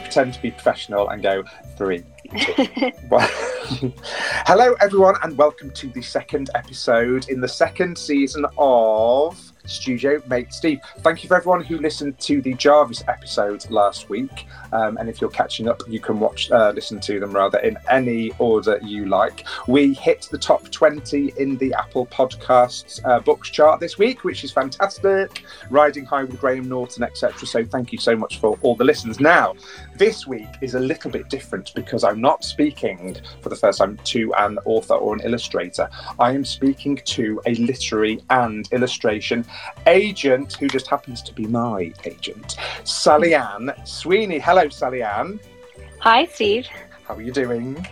pretend to be professional and go three. hello, everyone, and welcome to the second episode in the second season of Studio Mate Steve. Thank you for everyone who listened to the Jarvis episode last week. Um, and if you're catching up, you can watch, uh, listen to them rather in any order you like. We hit the top 20 in the Apple Podcasts uh, books chart this week, which is fantastic. Riding high with Graham Norton, etc. So thank you so much for all the listens. Now, this week is a little bit different because I'm not speaking for the first time to an author or an illustrator. I am speaking to a literary and illustration agent who just happens to be my agent, Sallyanne Sweeney. Hello, Sallyanne. Hi, Steve. How are you doing?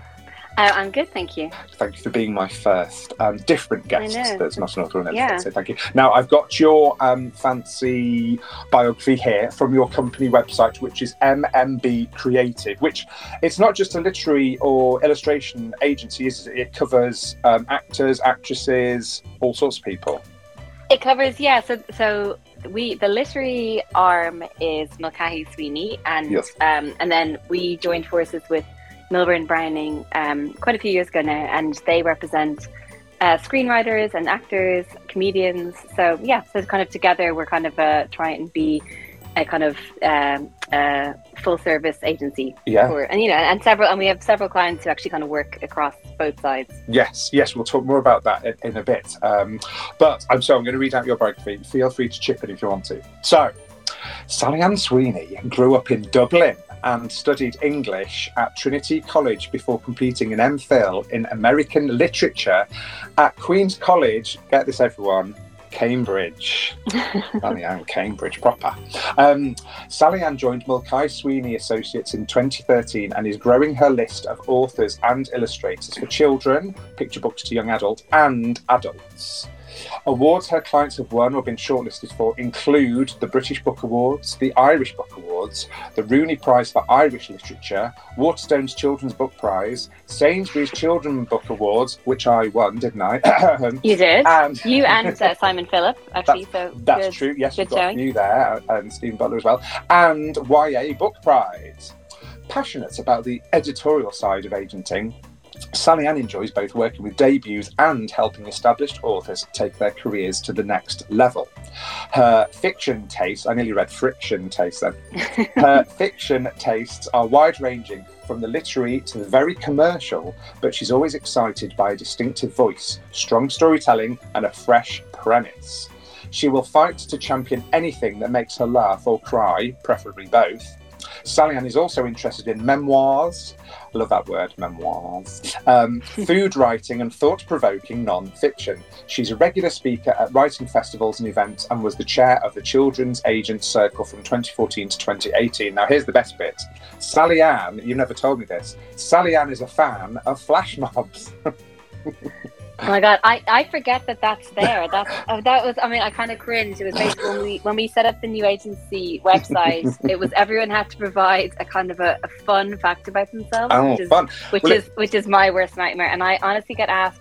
Uh, I'm good, thank you. Thank you for being my first um, different guest that's not an author and Yeah. So thank you. Now I've got your um, fancy biography here from your company website, which is MMB Creative. Which it's not just a literary or illustration agency, is it? It covers um, actors, actresses, all sorts of people. It covers, yeah. So, so we the literary arm is Mulcahy Sweeney, and Yes. um, and then we joined forces with Milburn Browning um, quite a few years ago now, and they represent uh, screenwriters and actors, comedians. So yeah, so kind of together we're kind of uh, trying to be a kind of um, uh, full service agency Yeah. for, and you know, and several, and we have several clients who actually kind of work across both sides. Yes, yes, we'll talk more about that in, in a bit. Um, but I'm sorry, I'm going to read out your biography. Feel free to chip in if you want to. So, Sallyanne Sweeney grew up in Dublin and studied English at Trinity College before completing an MPhil in American Literature at Queen's College. Get this, everyone. Cambridge. Sallyanne, Cambridge proper. Um, Sallyanne joined Mulcahy Sweeney Associates in 2013 and is growing her list of authors and illustrators for children, picture books to young adult, and adults. Awards her clients have won or been shortlisted for include the British Book Awards, the Irish Book Awards, the Rooney Prize for Irish Literature, Waterstone's Children's Book Prize, Sainsbury's Children's Book Awards, which I won, didn't I? You did. and You and uh, Simon Philip, actually. so that's good. true. Yes, good we've got few there, and Stephen Butler as well, and YA Book Prize. Passionate about the editorial side of agenting, Sallyanne enjoys both working with debuts and helping established authors take their careers to the next level. Her fiction tastes, I nearly read friction taste then. Her fiction tastes are wide ranging from the literary to the very commercial, but she's always excited by a distinctive voice, strong storytelling, and a fresh premise. She will fight to champion anything that makes her laugh or cry, preferably both. Sallyanne is also interested in memoirs, I love that word, memoirs, um, food writing, and thought provoking non fiction. She's a regular speaker at writing festivals and events and was the chair of the Children's Agent Circle from 2014 to 2018. Now, here's the best bit Sallyanne, you never told me this, Sallyanne is a fan of flash mobs. Oh my god, I, I forget that that's there. That's oh, that was. I mean, I kind of cringe. It was basically when we when we set up the new agency website. it was everyone had to provide a kind of a, a fun fact about themselves, Oh, which is fun. which Well, is which is my worst nightmare. And I honestly get asked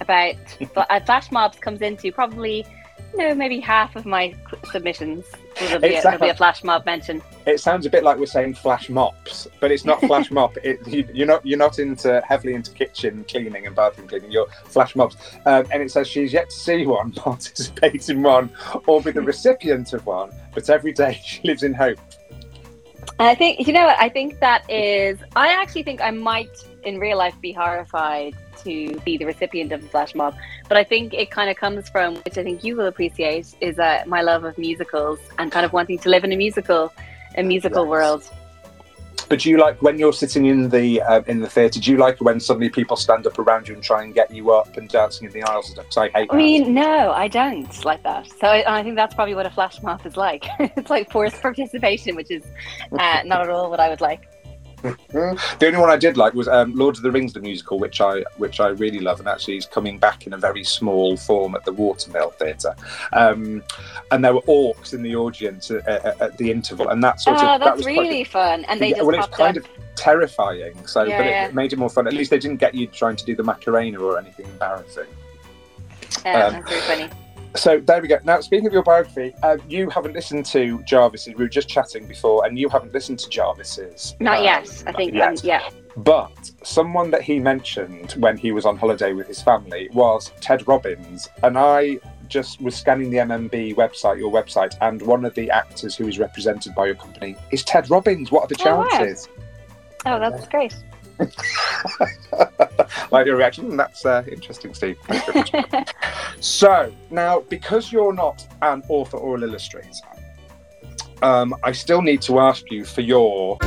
about uh, flash mobs comes into probably you know maybe half of my submissions. There'll be, a, there'll be a flash mob mention. It sounds a bit like we're saying flash mops, but it's not flash mop. It, you, you're not you're not into heavily into kitchen cleaning and bathroom cleaning. You're flash mobs, um, and it says she's yet to see one, participate in one, or be the recipient of one. But every day she lives in hope. And I think you know what I think that is. I actually think I might in real life be horrified to be the recipient of a flash mob, but I think it kind of comes from which I think you will appreciate is uh, my love of musicals and kind of wanting to live in a musical, a musical Yes. world. But do you like when you're sitting in the uh, in the theatre? Do you like when suddenly people stand up around you and try and get you up and dancing in the aisles and stuff? I hate. I mean, no, I don't like that. So I, I think that's probably what a flash mob is like. it's like forced participation, which is uh, not at all what I would like. Mm. The only one I did like was um, Lord of the Rings, the musical, which I which I really love, and actually is coming back in a very small form at the Watermill Theatre. Um, and there were orcs in the audience at, at, at the interval, and that sort Oh, of that that's was really fun. And they yeah, just well, it's kind of terrifying. So, Yeah, but it, yeah. it made it more fun. At least they didn't get you trying to do the Macarena or anything embarrassing. Yeah, um, that's very funny. So there we go. Now, speaking of your biography, uh, you haven't listened to Jarvis's. We were just chatting before, and you haven't listened to Jarvis's. Not um, yet. I think. not Um, yeah. But someone that he mentioned when he was on holiday with his family was Ted Robbins, and I just was scanning the MMB website, your website, and one of the actors who is represented by your company is Ted Robbins. What are the Oh, wow. chances? Oh, that's great. like your reaction. That's uh, interesting, Steve. So now, because you're not an author or an illustrator, um, I still need to ask you for your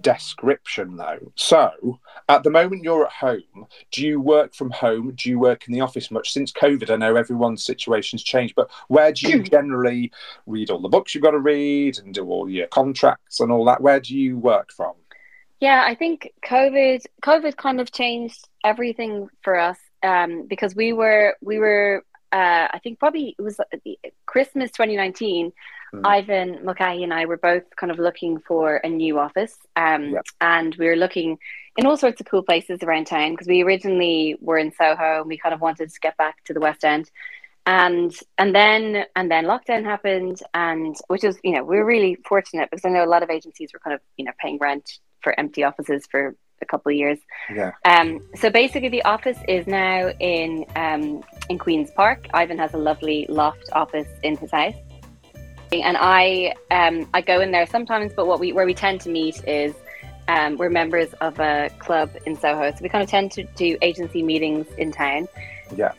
description, though. So, at the moment you're at home, do you work from home? Do you work in the office much? Since COVID, I know everyone's situation's changed, but where do you generally read all the books you've got to read and do all your contracts and all that? Where do you work from? Yeah, I think COVID COVID kind of changed everything for us um, because we were we were uh, I think probably it was Christmas 2019. Mm. Ivan Mulcahy and I were both kind of looking for a new office, um, Yeah. and we were looking in all sorts of cool places around town because we originally were in Soho and we kind of wanted to get back to the West End and and then and then lockdown happened and which was you know we were really fortunate because I know a lot of agencies were kind of you know paying rent for empty offices for a couple of years. Yeah. Um, so basically, the office is now in um, in Queens Park. Ivan has a lovely loft office in his house, and I um, I go in there sometimes. But what we where we tend to meet is um, we're members of a club in Soho, so we kind of tend to do agency meetings in town. Yeah.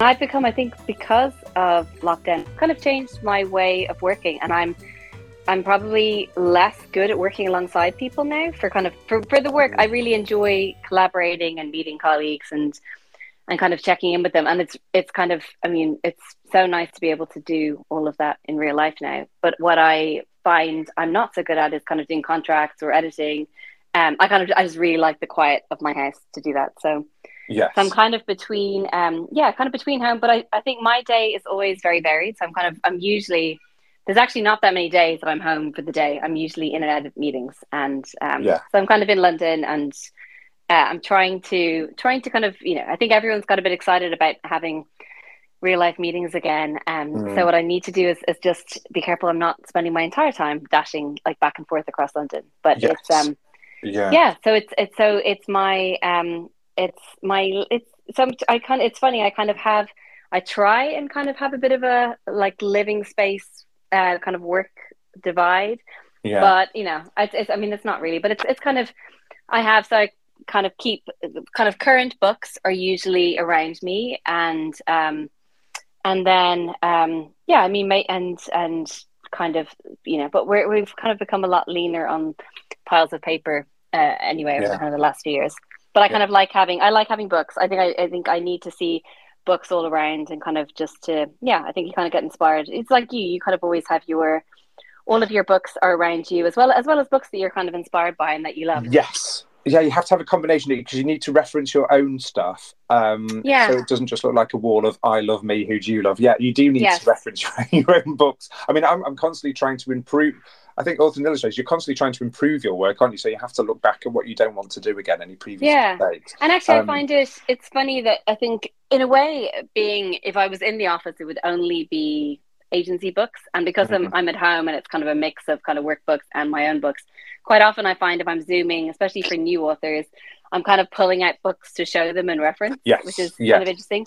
I've become, I think, because of lockdown, kind of changed my way of working, and I'm I'm probably less good at working alongside people now for kind of for, for the work. I really enjoy collaborating and meeting colleagues and and kind of checking in with them. And it's it's kind of I mean, it's so nice to be able to do all of that in real life now. But what I find I'm not so good at is kind of doing contracts or editing. Um, I kind of I just really like the quiet of my house to do that. So Yes. so I'm kind of between, um, yeah, kind of between home. But I, I think my day is always very varied. So I'm kind of, I'm usually, there's actually not that many days that I'm home for the day. I'm usually in and out of meetings, and um, Yeah. so I'm kind of in London, and uh, I'm trying to, trying to kind of, you know, I think everyone's got a bit excited about having real life meetings again. Um, Mm. so what I need to do is, is just be careful. I'm not spending my entire time dashing like back and forth across London. But Yes. it's, um, yeah. yeah so it's it's so it's my um it's my it's some i kind of it's funny i kind of have i try and kind of have a bit of a like living space uh kind of work divide Yeah. but you know it's, it's i mean it's not really but it's it's kind of i have so i kind of keep kind of current books are usually around me and um and then um yeah i mean and and kind of you know but we're, we've kind of become a lot leaner on piles of paper uh, anyway over Yeah. kind of the last few years but i Yeah. kind of like having i like having books i think I, I think i need to see books all around and kind of just to yeah i think you kind of get inspired it's like you you kind of always have your all of your books are around you as well as well as books that you're kind of inspired by and that you love Yes. Yeah, you have to have a combination because you need to reference your own stuff. Um, Yeah. So it doesn't just look like a wall of "I love me, who do you love?" Yeah, you do need Yes. to reference your, own books. I mean, I'm, I'm constantly trying to improve. I think author and illustrator, you're constantly trying to improve your work, aren't you? So you have to look back at what you don't want to do again, any previous Yeah. mistakes. And actually, Um, I find it it's funny that I think in a way, being if I was in the office, it would only be agency books, and because Mhm. I'm I'm at home and it's kind of a mix of kind of workbooks and my own books. Quite often, I find if I'm zooming, especially for new authors, I'm kind of pulling out books to show them and reference, Yes, which is yes. kind of interesting.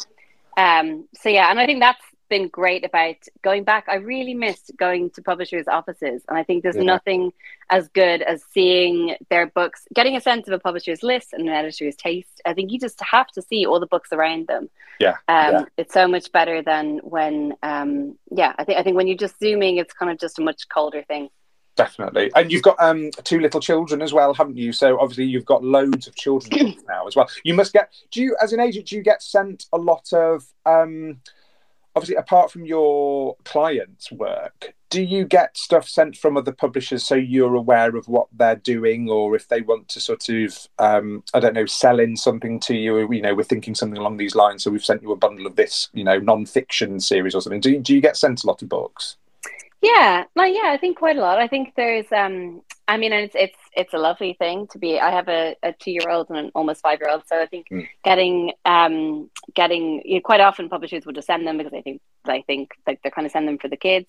Um, so yeah, and I think that's been great about going back. I really missed going to publishers' offices, and I think there's Yeah. nothing as good as seeing their books, getting a sense of a publisher's list and an editor's taste. I think you just have to see all the books around them. Yeah, Um, yeah. It's so much better than when, um, yeah, I think I think when you're just zooming, it's kind of just a much colder thing. Definitely. And you've got um, two little children as well, haven't you? So obviously you've got loads of children now as well. You must get, do you, as an agent, do you get sent a lot of, um, obviously apart from your clients' work, do you get stuff sent from other publishers so you're aware of what they're doing or if they want to sort of, um, I don't know, sell in something to you, you know, we're thinking something along these lines. So we've sent you a bundle of this, you know, non-fiction series or something. Do, do you get sent a lot of books? Yeah, no, yeah, I think quite a lot. I think there's, um, I mean, it's it's it's a lovely thing to be. I have a, a two year old and an almost five year old, so I think mm. getting um getting you know, quite often publishers will just send them because I think I think like they're kind of send them for the kids,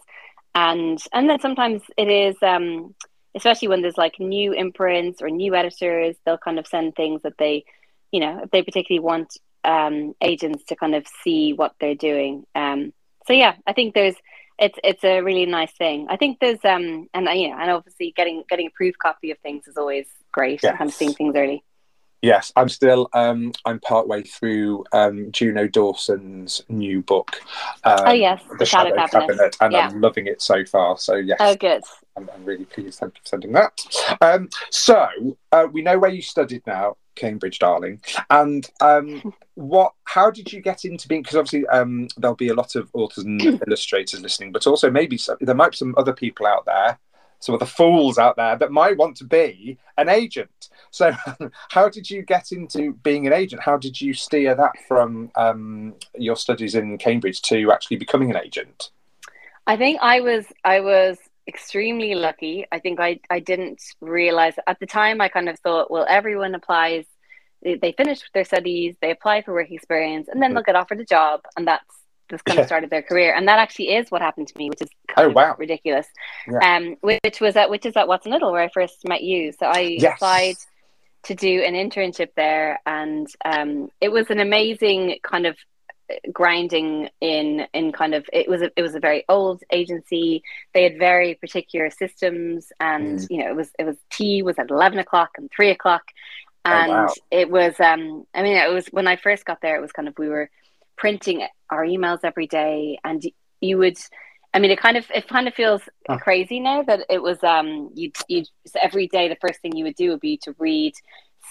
and and then sometimes it is um especially when there's like new imprints or new editors, they'll kind of send things that they, you know, if they particularly want um agents to kind of see what they're doing. Um, so yeah, I think there's it's it's a really nice thing. I think there's um and you know and obviously getting getting a proof copy of things is always great. Yes. Kind of seeing things early. Yes, I'm still um I'm partway through um Juno Dawson's new book. Um, oh yes, the, the Shadow, Shadow Cabinet, Cabinet and yeah. I'm loving it so far. So yes. Oh good. I'm, I'm really pleased. Thank you for sending that. Um, so uh, we know where you studied now. Cambridge, darling. And um, what? How did you get into being? Because obviously um, there'll be a lot of authors and illustrators listening, but also maybe some, there might be some other people out there, some of the fools out there that might want to be an agent. So, how did you get into being an agent? How did you steer that from um, your studies in Cambridge to actually becoming an agent? I think I was I was extremely lucky. I think I, I didn't realize at the time, I kind of thought, well, everyone applies, they, they finish their studies, they apply for work experience, and then they'll get offered a job. And that's just kind of started their career. And that actually is what happened to me, which is kind oh, wow. ridiculous. Yeah. Um, which was at, which is at Watson Little where I first met you. So I yes. applied to do an internship there and um, it was an amazing kind of grinding in in kind of it was a, it was a very old agency they had very particular systems and mm. you know it was it was tea was at 11 o'clock and 3 o'clock and oh, wow. it was um i mean it was when i first got there it was kind of we were printing our emails every day and you would i mean it kind of it kind of feels huh. crazy now that it was um you you every day the first thing you would do would be to read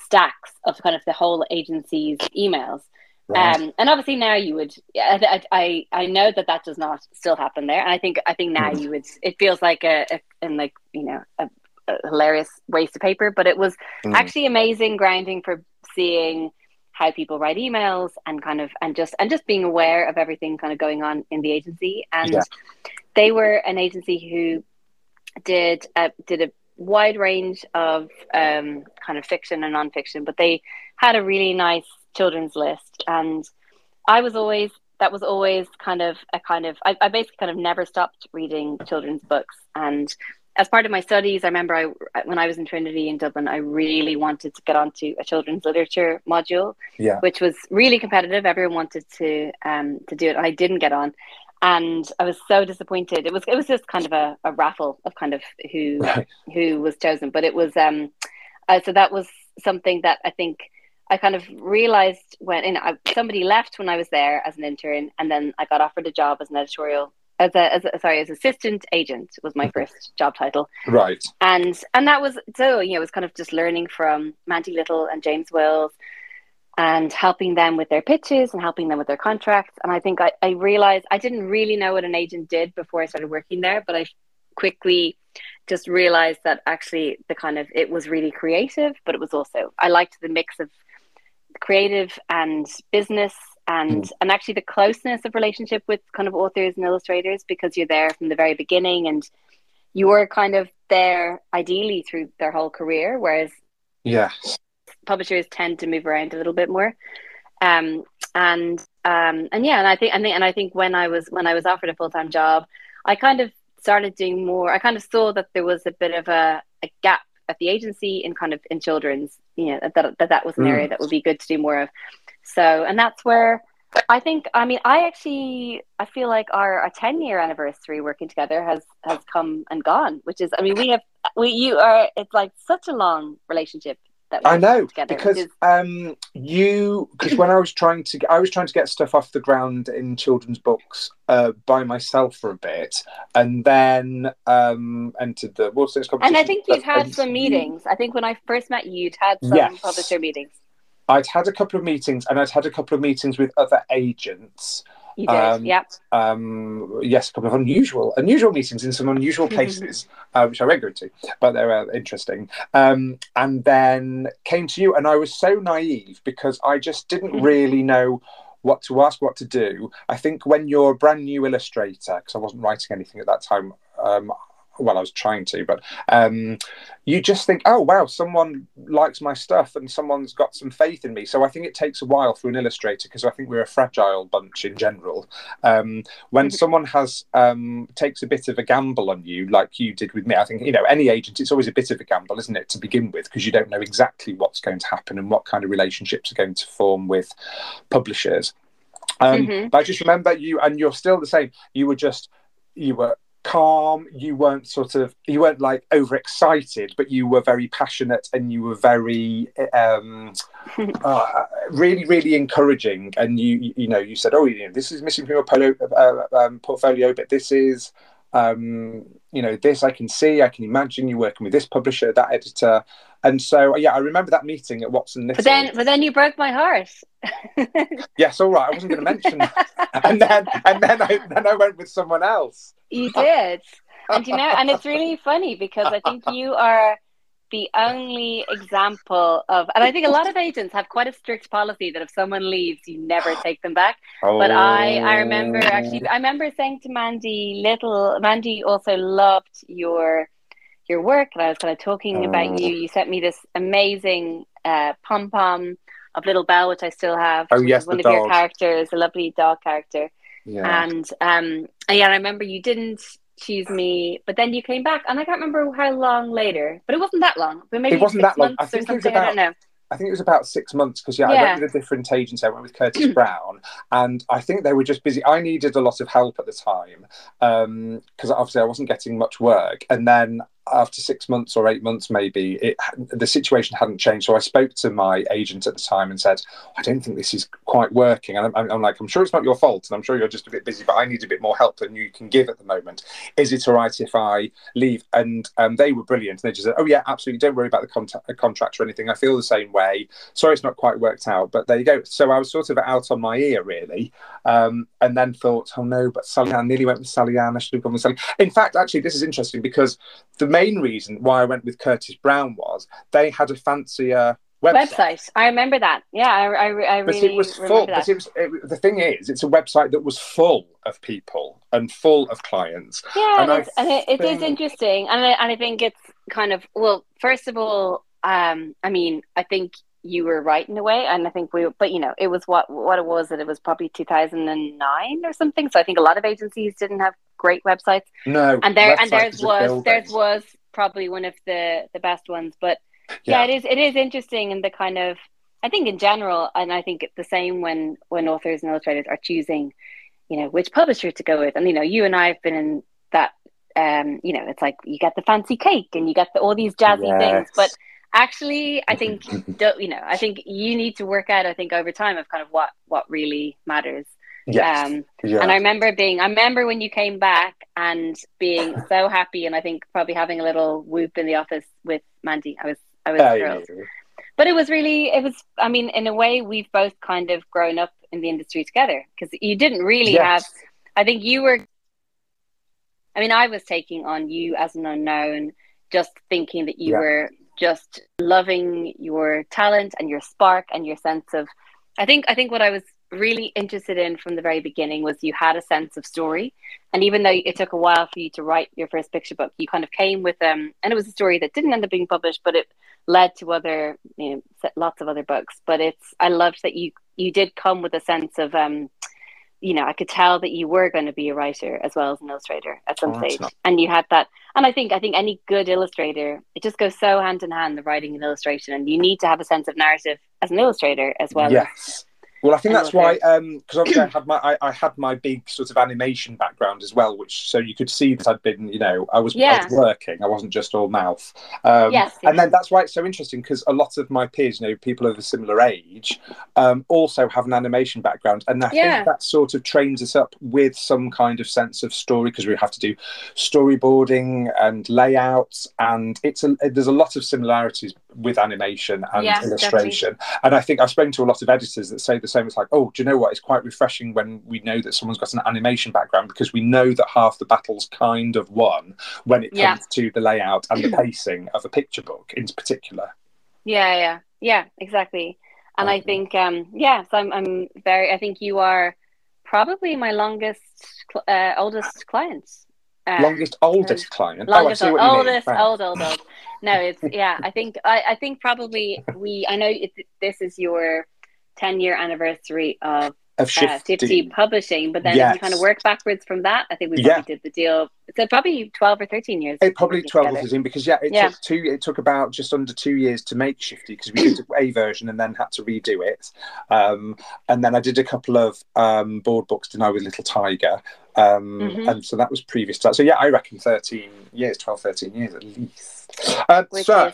stacks of kind of the whole agency's emails Right. Um, and obviously now you would, I, I, I know that that does not still happen there. And I think, I think now mm. you would, it feels like a, a and like, you know, a, a, hilarious waste of paper, but it was mm. actually amazing grinding for seeing how people write emails and kind of, and just, and just being aware of everything kind of going on in the agency. And yeah. they were an agency who did, uh, did a wide range of um, kind of fiction and nonfiction, but they had a really nice children's list. And I was always, that was always kind of a kind of, I, I basically kind of never stopped reading children's books. And as part of my studies, I remember I, when I was in Trinity in Dublin, I really wanted to get onto a children's literature module, yeah. which was really competitive. Everyone wanted to um, to do it, and I didn't get on, and I was so disappointed. It was it was just kind of a, a raffle of kind of who right. who was chosen, but it was um, uh, so that was something that I think I kind of realized when and I, somebody left when I was there as an intern, and then I got offered a job as an editorial as a, as a sorry as assistant agent was my first job title. Right. And and that was so you know it was kind of just learning from Mandy Little and James Wills and helping them with their pitches and helping them with their contracts. And I think I, I realized I didn't really know what an agent did before I started working there, but I quickly just realized that actually the kind of it was really creative, but it was also I liked the mix of creative and business and mm. and actually the closeness of relationship with kind of authors and illustrators because you're there from the very beginning and you're kind of there ideally through their whole career whereas yes publishers tend to move around a little bit more um and um and yeah and i think and, and i think when i was when i was offered a full-time job i kind of started doing more i kind of saw that there was a bit of a, a gap at the agency in kind of in children's you know that that, that was an mm. area that would be good to do more of so and that's where I think I mean I actually I feel like our, our 10 year anniversary working together has has come and gone which is I mean we have we you are it's like such a long relationship that I know because is... um, you because when I was trying to I was trying to get stuff off the ground in children's books uh, by myself for a bit, and then um, entered the World Series competition. And I think you've had some meetings. I think when I first met you, you'd had some yes. publisher meetings. I'd had a couple of meetings, and I'd had a couple of meetings with other agents. You did, um, yeah. Um, yes, a couple of unusual, unusual meetings in some unusual places, uh, which I won't go into, but they were interesting. Um, and then came to you, and I was so naive because I just didn't mm-hmm. really know what to ask, what to do. I think when you're a brand new illustrator, because I wasn't writing anything at that time, Um, well, I was trying to, but um, you just think, oh wow, someone likes my stuff and someone's got some faith in me. So I think it takes a while for an illustrator because I think we're a fragile bunch in general. Um, when mm-hmm. someone has um, takes a bit of a gamble on you, like you did with me, I think you know any agent, it's always a bit of a gamble, isn't it, to begin with, because you don't know exactly what's going to happen and what kind of relationships are going to form with publishers. Um, mm-hmm. But I just remember you, and you're still the same. You were just you were calm you weren't sort of you weren't like overexcited but you were very passionate and you were very um, uh, really really encouraging. And you you know you said oh you know this is missing from your polo, uh, um, portfolio but this is um, you know this i can see i can imagine you working with this publisher that editor. And so yeah i remember that meeting at watson but then but then you broke my heart. Yes all right i wasn't going to mention that. And then and then I, then I went with someone else you did and you know and it's really funny because i think you are the only example of, and I think a lot of agents have quite a strict policy that if someone leaves, you never take them back. Oh. But I, I remember actually, I remember saying to Mandy Little, Mandy also loved your your work, and I was kind of talking oh. about you. You sent me this amazing uh, pom pom of Little Bell, which I still have. Oh yes, one of dog. your characters, a lovely dog character. Yeah. And um, yeah, I remember you didn't choose me, but then you came back, and I can't remember how long later, but it wasn't that long. But maybe it wasn't that long. I think it was about. I don't know. I think it was about six months because yeah, yeah, I went with a different agency. I went with Curtis Brown, and I think they were just busy. I needed a lot of help at the time because um, obviously I wasn't getting much work, and then after six months or eight months, maybe it, the situation hadn't changed. So I spoke to my agent at the time and said, "I don't think this is quite working." And I'm, I'm, like, "I'm sure it's not your fault, and I'm sure you're just a bit busy, but I need a bit more help than you can give at the moment. Is it all right if I leave?" And um, they were brilliant. And they just said, "Oh yeah, absolutely. Don't worry about the, contact, the contract or anything. I feel the same way. Sorry, it's not quite worked out, but there you go." So I was sort of out on my ear really, um, and then thought, "Oh no, but Sallyanne nearly went with Sallyanne. I should have gone with Sally." In fact, actually, this is interesting because the main reason why I went with Curtis Brown was they had a fancier website. website. I remember that. Yeah, I, I, I but really it was full. That. But it was, it, the thing is, it's a website that was full of people and full of clients. Yeah, and, it's, and it, it think... is interesting, and I, and I think it's kind of well. First of all, um, I mean, I think you were right in a way, and I think we. But you know, it was what what it was that it was probably two thousand and nine or something. So I think a lot of agencies didn't have great websites. No, and there and theirs was theirs was probably one of the the best ones. But yeah. yeah, it is it is interesting in the kind of I think in general, and I think it's the same when when authors and illustrators are choosing, you know, which publisher to go with. And you know, you and I have been in that. Um, you know, it's like you get the fancy cake and you get the, all these jazzy yes. things, but actually, I think you know, I think you need to work out. I think over time of kind of what what really matters. Yes. Um, yeah. And I remember being, I remember when you came back and being so happy, and I think probably having a little whoop in the office with Mandy. I was, I was thrilled. Yeah. But it was really, it was. I mean, in a way, we've both kind of grown up in the industry together because you didn't really yes. have. I think you were. I mean, I was taking on you as an unknown, just thinking that you yeah. were just loving your talent and your spark and your sense of. I think. I think what I was really interested in from the very beginning was you had a sense of story and even though it took a while for you to write your first picture book you kind of came with um and it was a story that didn't end up being published but it led to other you know lots of other books but it's i loved that you you did come with a sense of um you know i could tell that you were going to be a writer as well as an illustrator at some oh, stage not... and you had that and i think i think any good illustrator it just goes so hand in hand the writing and illustration and you need to have a sense of narrative as an illustrator as well yes. as well, I think that's why, because um, obviously I had my I, I, had my big sort of animation background as well, which so you could see that I'd been, you know, I was, yeah. I was working. I wasn't just all mouth. Um, yes, And then that's why it's so interesting because a lot of my peers, you know, people of a similar age, um, also have an animation background, and I yeah. think that sort of trains us up with some kind of sense of story because we have to do storyboarding and layouts, and it's a, there's a lot of similarities with animation and yeah, illustration. Definitely. And I think I've spoken to a lot of editors that say the same. It's like, oh, do you know what? It's quite refreshing when we know that someone's got an animation background because we know that half the battle's kind of won when it comes yeah. to the layout and the pacing of a picture book in particular. Yeah, yeah, yeah, exactly. And I think, um, yeah, so I'm, I'm very, I think you are probably my longest, uh, oldest client. Uh, longest, oldest client. longest, oh, I see what you mean. oldest, Right. old, old, old. No, it's yeah. I think I, I think probably we. I know it, this is your ten year anniversary of Of uh, shifting. Tipsy Publishing, but then if you kind of work backwards from that, I think we Yeah. did the deal. So probably twelve or thirteen years. It probably twelve or thirteen because yeah, it Yeah. took two. It took about just under two years to make Shifty because we did a version and then had to redo it. Um, and then I did a couple of um, board books, didn't I, with Little Tiger. Um, Mhm. And so that was previous to that. So yeah, I reckon thirteen years, 12, 13 years at least. Uh, so,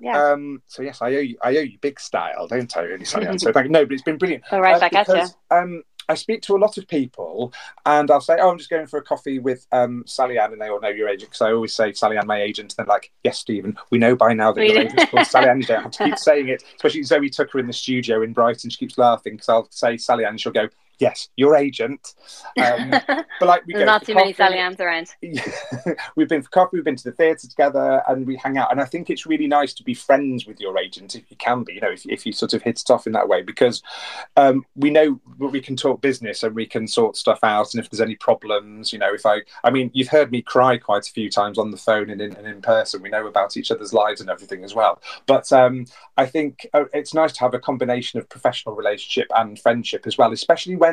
yeah. um, so yes, I owe you. I owe you big style, don't I? Really, Sallyanne? So thank you. No, but it's been brilliant. All right, Uh, back at you. Um, I speak to a lot of people, and I'll say, "Oh, I'm just going for a coffee with um, Sallyanne," and they all know your agent because I always say Sallyanne, my agent. And they're like, "Yes, Stephen, we know by now that your agent's called Sallyanne. You don't have to keep saying it." Especially Zoe Tucker in the studio in Brighton, she keeps laughing because I'll say Sallyanne, and she'll go, "Yes, your agent." Um, but like we There's go not too many coffee. Sallyannes around. we've been for coffee, we've been to the theatre together, and we hang out. And I think it's really nice to be friends with your agent if you can be, you know, if, if you sort of hit it off in that way, because um, we know we can talk business and we can sort stuff out. And if there's any problems, you know, if I, I mean, you've heard me cry quite a few times on the phone and in, and in person. We know about each other's lives and everything as well. But um, I think uh, it's nice to have a combination of professional relationship and friendship as well, especially when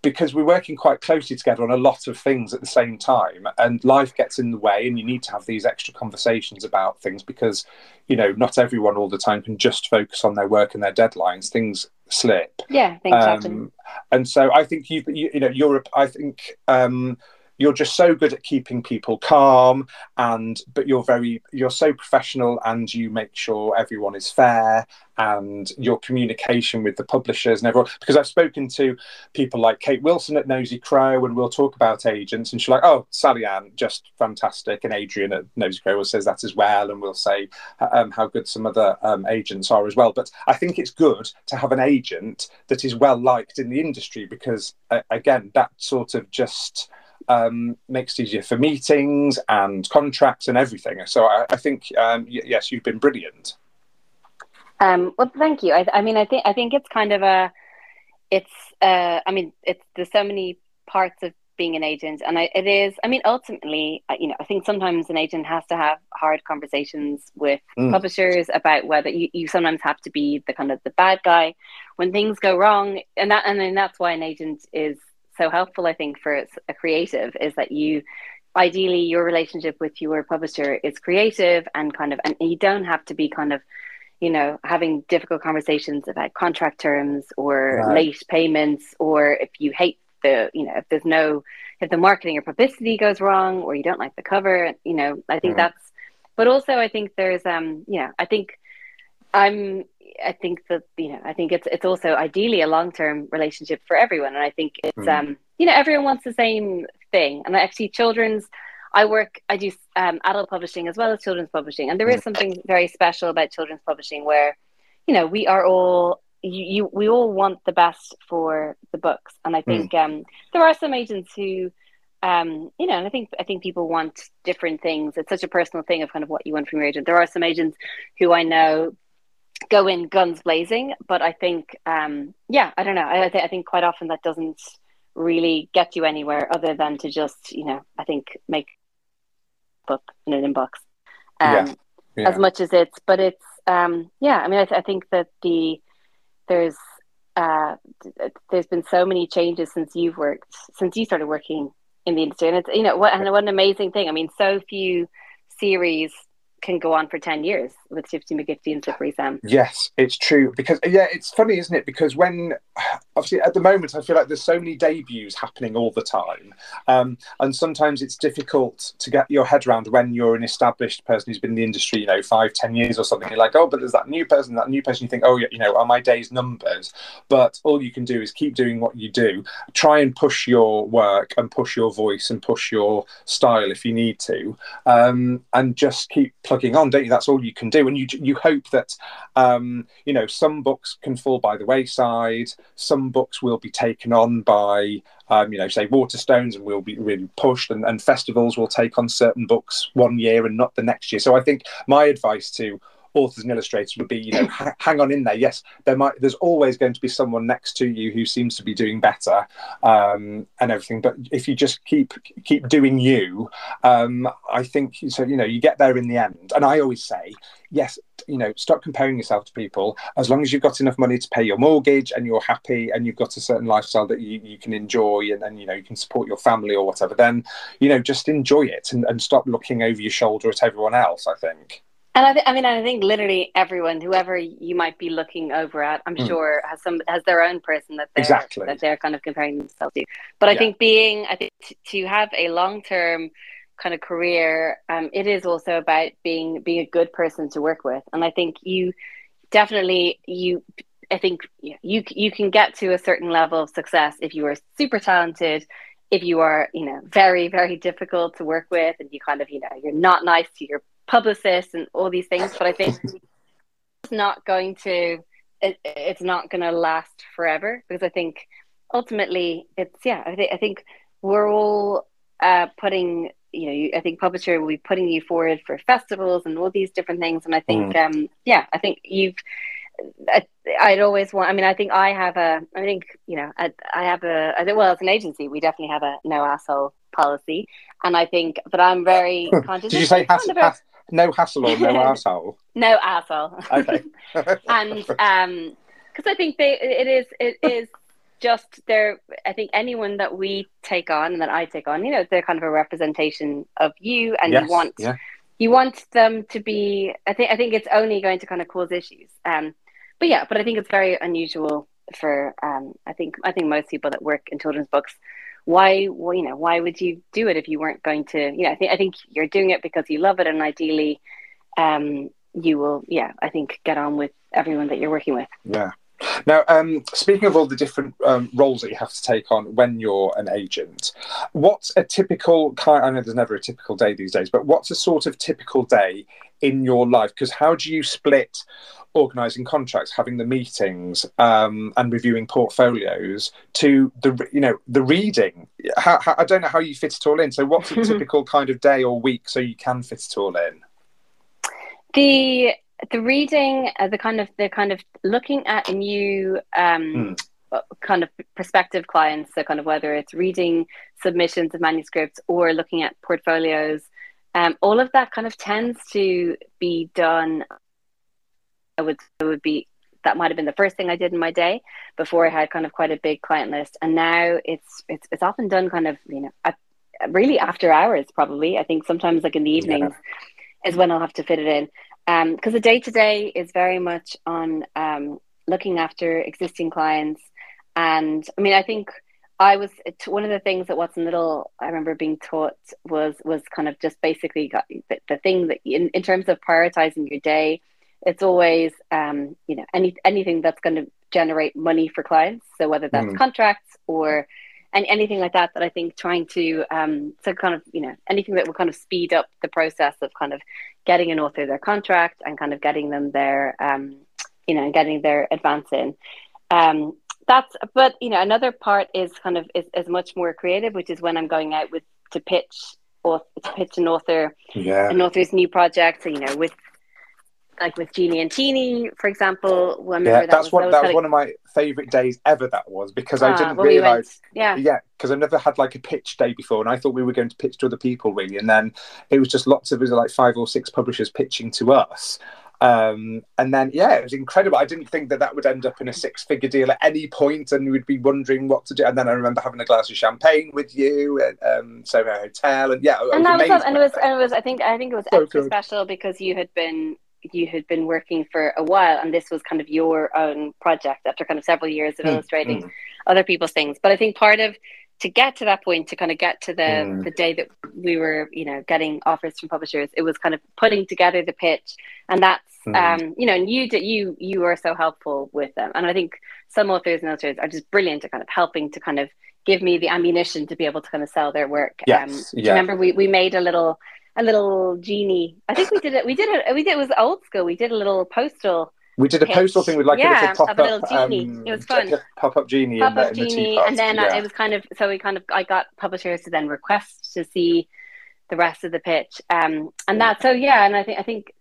because we're working quite closely together on a lot of things at the same time and life gets in the way and you need to have these extra conversations about things because you know not everyone all the time can just focus on their work and their deadlines things slip Yeah, things happen. um, and so I think you've you, you know Europe. I think um, you're just so good at keeping people calm, and but you're very you're so professional, and you make sure everyone is fair, and your communication with the publishers and everyone. Because I've spoken to people like Kate Wilson at Nosy Crow, and we'll talk about agents, and she's like, "Oh, Sallyanne, just fantastic," and Adrian at Nosy Crow says that as well, and we'll say um, how good some other um, agents are as well. But I think it's good to have an agent that is well liked in the industry because, uh, again, that sort of just um, makes it easier for meetings and contracts and everything. So I, I think, um, y- yes, you've been brilliant. Um, well, thank you. I, I mean, I think I think it's kind of a, it's. Uh, I mean, it's there's so many parts of being an agent, and I, it is. I mean, ultimately, you know, I think sometimes an agent has to have hard conversations with Mm. publishers about whether you, you sometimes have to be the kind of the bad guy when things go wrong, and that and then that's why an agent is so helpful. I think for a creative is that you ideally your relationship with your publisher is creative and kind of and you don't have to be kind of you know having difficult conversations about contract terms or Right. late payments or if you hate the you know if there's no if the marketing or publicity goes wrong or you don't like the cover you know i think Mhm. that's but also i think there's um you know i think i'm i think that you know i think it's it's also ideally a long-term relationship for everyone and i think it's Mhm. um you know everyone wants the same thing and I actually children's I work, I do um, adult publishing as well as children's publishing. And there is something very special about children's publishing where, you know, we are all, you, you we all want the best for the books. And I think um, there are some agents who, um, you know, and I think, I think people want different things. It's such a personal thing of kind of what you want from your agent. There are some agents who I know go in guns blazing, but I think, um, yeah, I don't know. I, I, th- I think quite often that doesn't really get you anywhere other than to just, you know, I think make book in an inbox. Um, Yeah. Yeah. As much as it's, but it's, um, yeah. I mean, I, th- I think that the there's uh, th- there's been so many changes since you've worked since you started working in the industry, and it's you know what and what an amazing thing. I mean, so few series can go on for 10 years with Shifty McGifty and Slippery Sam. Yes, it's true. Because yeah, it's funny, isn't it? Because when obviously at the moment I feel like there's so many debuts happening all the time, um, and sometimes it's difficult to get your head around when you're an established person who's been in the industry, you know, five, ten years or something. You're like, oh, but there's that new person, that new person. You think, oh, yeah, you know, are my days numbered? But all you can do is keep doing what you do. Try and push your work and push your voice and push your style if you need to, um, and just keep plugging on, don't you? That's all you can do, and you you hope that um, you know some books can fall by the wayside, some books will be taken on by um, you know say Waterstones and will be really pushed, and, and festivals will take on certain books one year and not the next year. So I think my advice to authors and illustrators would be, you know, ha- hang on in there. Yes, there might. There's always going to be someone next to you who seems to be doing better um, and everything. But if you just keep keep doing you, um, I think so. You know, you get there in the end. And I always say, yes, you know, stop comparing yourself to people. As long as you've got enough money to pay your mortgage and you're happy and you've got a certain lifestyle that you, you can enjoy and, and you know you can support your family or whatever, then you know just enjoy it and, and stop looking over your shoulder at everyone else. I think. And I, th- I mean, I think literally everyone, whoever you might be looking over at, I'm mm. sure has some has their own person that they're exactly. that they're kind of comparing themselves to. But I yeah. think being, I think t- to have a long term kind of career, um, it is also about being being a good person to work with. And I think you definitely you I think you you can get to a certain level of success if you are super talented, if you are you know very very difficult to work with, and you kind of you know you're not nice to your publicist and all these things. But I think it's not going to it, it's not going to last forever because I think ultimately it's yeah I think I think we're all uh, putting you know, I think publisher will be putting you forward for festivals and all these different things. And I think, mm. um, yeah, I think you've, I, would always want, I mean, I think I have a, I think, you know, I, I have a, I think, well, as an agency, we definitely have a no asshole policy. And I think, but I'm very conscious. Did you say hassle, no hassle or no asshole? no asshole. Okay. and, um, because I think they, it is, it is just they're i think anyone that we take on and that i take on you know they're kind of a representation of you and yes, you want yeah. you want them to be i think i think it's only going to kind of cause issues um but yeah but i think it's very unusual for um i think i think most people that work in children's books why well, you know why would you do it if you weren't going to you know i think i think you're doing it because you love it and ideally um you will yeah i think get on with everyone that you're working with. Yeah now, um, speaking of all the different um, roles that you have to take on when you're an agent, what's a typical kind? I know there's never a typical day these days, but what's a sort of typical day in your life? Because how do you split organising contracts, having the meetings, um, and reviewing portfolios to the you know the reading? How, how, I don't know how you fit it all in. So, what's a typical kind of day or week so you can fit it all in? The the reading, uh, the kind of the kind of looking at new um, mm. kind of prospective clients, so kind of whether it's reading submissions of manuscripts or looking at portfolios, um, all of that kind of tends to be done. I would it would be that might have been the first thing I did in my day before I had kind of quite a big client list, and now it's it's it's often done kind of you know at, really after hours probably. I think sometimes like in the evenings yeah. is when I'll have to fit it in because um, the day to day is very much on um, looking after existing clients. And I mean, I think I was one of the things that Watson Little I remember being taught was was kind of just basically got the, the thing that in, in terms of prioritizing your day, it's always um, you know any anything that's going to generate money for clients. So whether that's mm. contracts or and anything like that that I think trying to um to kind of you know anything that will kind of speed up the process of kind of getting an author their contract and kind of getting them their um you know and getting their advance in um that's but you know another part is kind of is, is much more creative which is when I'm going out with to pitch or to pitch an author yeah. an author's new project so you know with like with Genie and Teeny, for example. yeah, that that's was, one. That was, one of my favorite days ever. That was because I ah, didn't realize. We yeah, yeah, because I never had like a pitch day before, and I thought we were going to pitch to other people really, and then it was just lots of it was like five or six publishers pitching to us. Um, and then yeah, it was incredible. I didn't think that that would end up in a six-figure deal at any point, and we'd be wondering what to do. And then I remember having a glass of champagne with you at um, Soho Hotel, and yeah, and that was, and it was, and it was. I think I think it was so extra good. special because you had been you had been working for a while and this was kind of your own project after kind of several years of mm, illustrating mm. other people's things but i think part of to get to that point to kind of get to the mm. the day that we were you know getting offers from publishers it was kind of putting together the pitch and that's hmm. um you know and you did you you were so helpful with them and i think some authors and illustrators are just brilliant at kind of helping to kind of give me the ammunition to be able to kind of sell their work yes, um yeah. remember we, we made a little a little genie. I think we did it. We did it. We did. It was old school. We did a little postal. We did a pitch. postal thing with like yeah, a little pop up, a little genie. Um, it was fun. Pop up genie. Pop up the, genie, and then yeah. it was kind of so we kind of I got publishers to then request to see the rest of the pitch, um, and that so yeah, and I think I think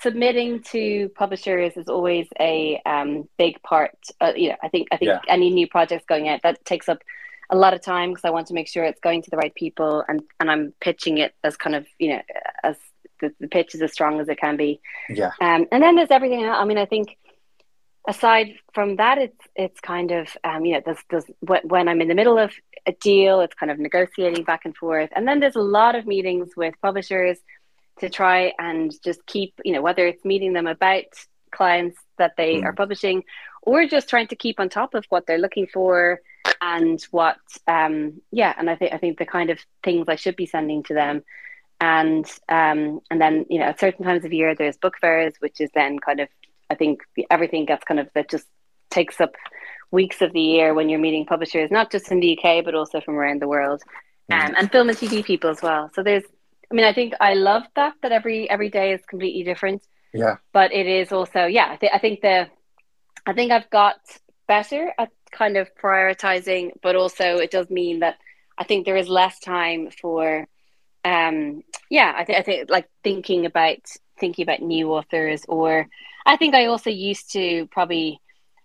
submitting to publishers is always a um, big part. Uh, you know, I think I think Yeah. any new projects going out that takes up a lot of time because I want to make sure it's going to the right people and and I'm pitching it as kind of you know as the, the pitch is as strong as it can be. Yeah. Um, and then there's everything. else. I mean, I think aside from that, it's it's kind of um, you know there's, there's when I'm in the middle of a deal, it's kind of negotiating back and forth, and then there's a lot of meetings with publishers to try and just keep you know whether it's meeting them about clients that they Mm. are publishing or just trying to keep on top of what they're looking for and what um yeah and i think i think the kind of things i should be sending to them. And um and then you know at certain times of year there's book fairs which is then kind of i think everything gets kind of that just takes up weeks of the year when you're meeting publishers not just in the uk but also from around the world. Um, and film and tv people as well. So there's i mean i think i love that that every every day is completely different. Yeah. but it is also yeah I, th- I think the i think i've got better at kind of prioritizing but also it does mean that i think there is less time for um yeah i think i think like thinking about thinking about new authors or i think i also used to probably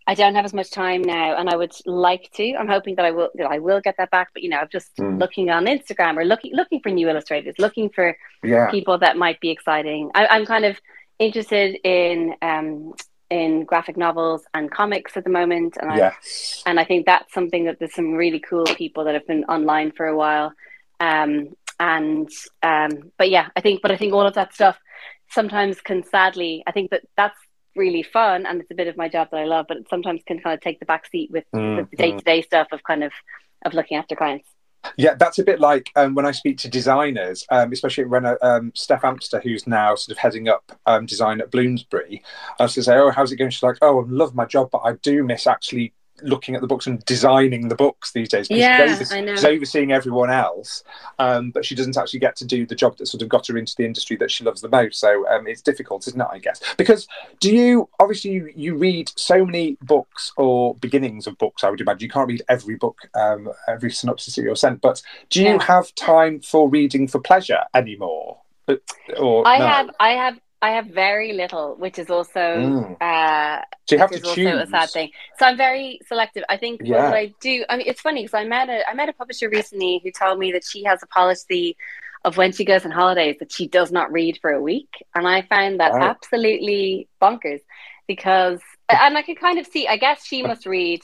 i don't have as much time now and i would like to i'm hoping that i will that i will get that back but you know i'm just Mm. looking on instagram or looking looking for new illustrators looking for Yeah. people that might be exciting. I, I'm kind of interested in um, in graphic novels and comics at the moment, and I and I think that's something that there's some really cool people that have been online for a while. Um, and um, but yeah, I think but I think all of that stuff sometimes can sadly I think that that's really fun and it's a bit of my job that I love, but it sometimes can kind of take the back seat with Mm, the day to day stuff of kind of of looking after clients. Yeah, that's a bit like um, when I speak to designers, um, especially when uh, um, Steph Amster, who's now sort of heading up um, design at Bloomsbury, I was to say, "Oh, how's it going?" She's like, "Oh, I love my job, but I do miss actually looking at the books and designing the books these days." Yeah, she's, over- I know. she's overseeing everyone else, um, but she doesn't actually get to do the job that sort of got her into the industry that she loves the most. So um, it's difficult, isn't it? I guess because do you obviously you, you read so many books or beginnings of books? I would imagine you can't read every book, um, every synopsis that you're sent, but do you Yeah. have time for reading for pleasure anymore? But, or I no? have I have I have very little, which is also Mm. uh, So you have which to is choose. also a sad thing. So I'm very selective. I think Yeah. what I do. I mean, it's funny because I met a I met a publisher recently who told me that she has a policy of when she goes on holidays that she does not read for a week, and I found that Wow. absolutely bonkers because and I could kind of see. I guess she must read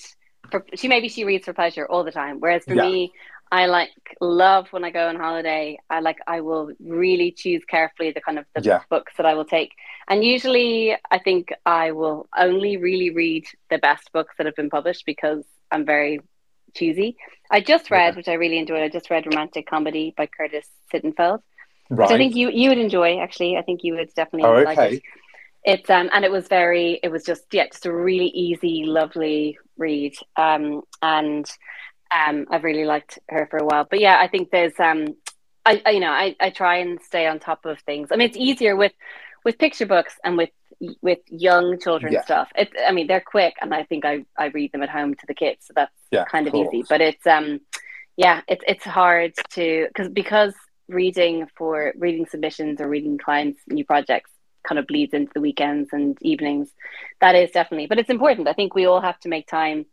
for she maybe she reads for pleasure all the time, whereas for Yeah. me. I like love when I go on holiday. I like I will really choose carefully the kind of the Yeah. books that I will take. And usually I think I will only really read the best books that have been published because I'm very choosy. I just read, Yeah. which I really enjoyed, I just read Romantic Comedy by Curtis Sittenfeld, right. which I think you you would enjoy actually. I think you would definitely oh, like okay. it. It's um and it was very it was just yeah, just a really easy, lovely read. Um and um I've really liked her for a while. But yeah, I think there's um I, I you know, I, I try and stay on top of things. I mean it's easier with with picture books and with with young children Yeah. stuff. It I mean they're quick and I think I, I read them at home to the kids, so that's Yeah, kind of easy. But it's um yeah, it's it's hard to because because reading for reading submissions or reading clients new projects kind of bleeds into the weekends and evenings. That is definitely, but it's important. I think we all have to make time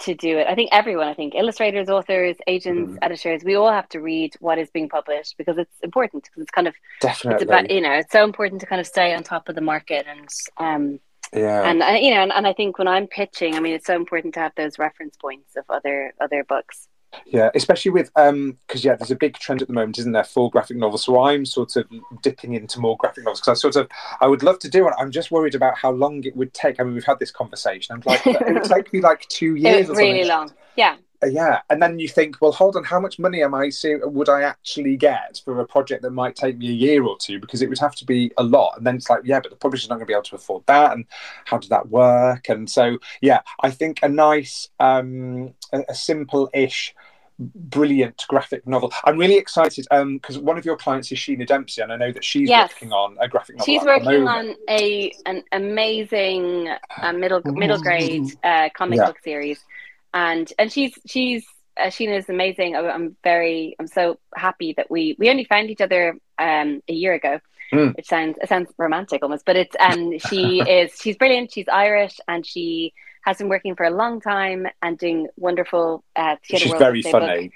to do it. I think everyone, I think illustrators, authors, agents, Mhm. editors, we all have to read what is being published because it's important because it's kind of Definitely. it's about you know it's so important to kind of stay on top of the market and um yeah. and uh, you know and, and I think when I'm pitching, I mean it's so important to have those reference points of other other books. Yeah, especially with um because yeah, there's a big trend at the moment, isn't there, for graphic novels? So I'm sort of dipping into more graphic novels because I sort of I would love to do it. I'm just worried about how long it would take. I mean, we've had this conversation. I'm like, it would take me like two years It really long. Yeah. Uh, Yeah, and then you think, well, hold on, how much money am I see, would I actually get for a project that might take me a year or two? Because it would have to be a lot. And then it's like, yeah, but the publisher's not going to be able to afford that, and how does that work? And so, yeah, I think a nice, um, a, a simple-ish, brilliant graphic novel. I'm really excited because one of your clients is Sheena Dempsey, and I know that she's Yes. working on a graphic novel. She's at working moment. on a an amazing uh, middle middle grade uh, comic Yeah. book series, and and she's she's uh, Sheena is amazing. I- I'm very I'm so happy that we we only found each other um, a year ago, Mm. which sounds it sounds romantic almost. But it's and she is she's brilliant. She's Irish and she has been working for a long time and doing wonderful. Uh, a She's very Day book. funny.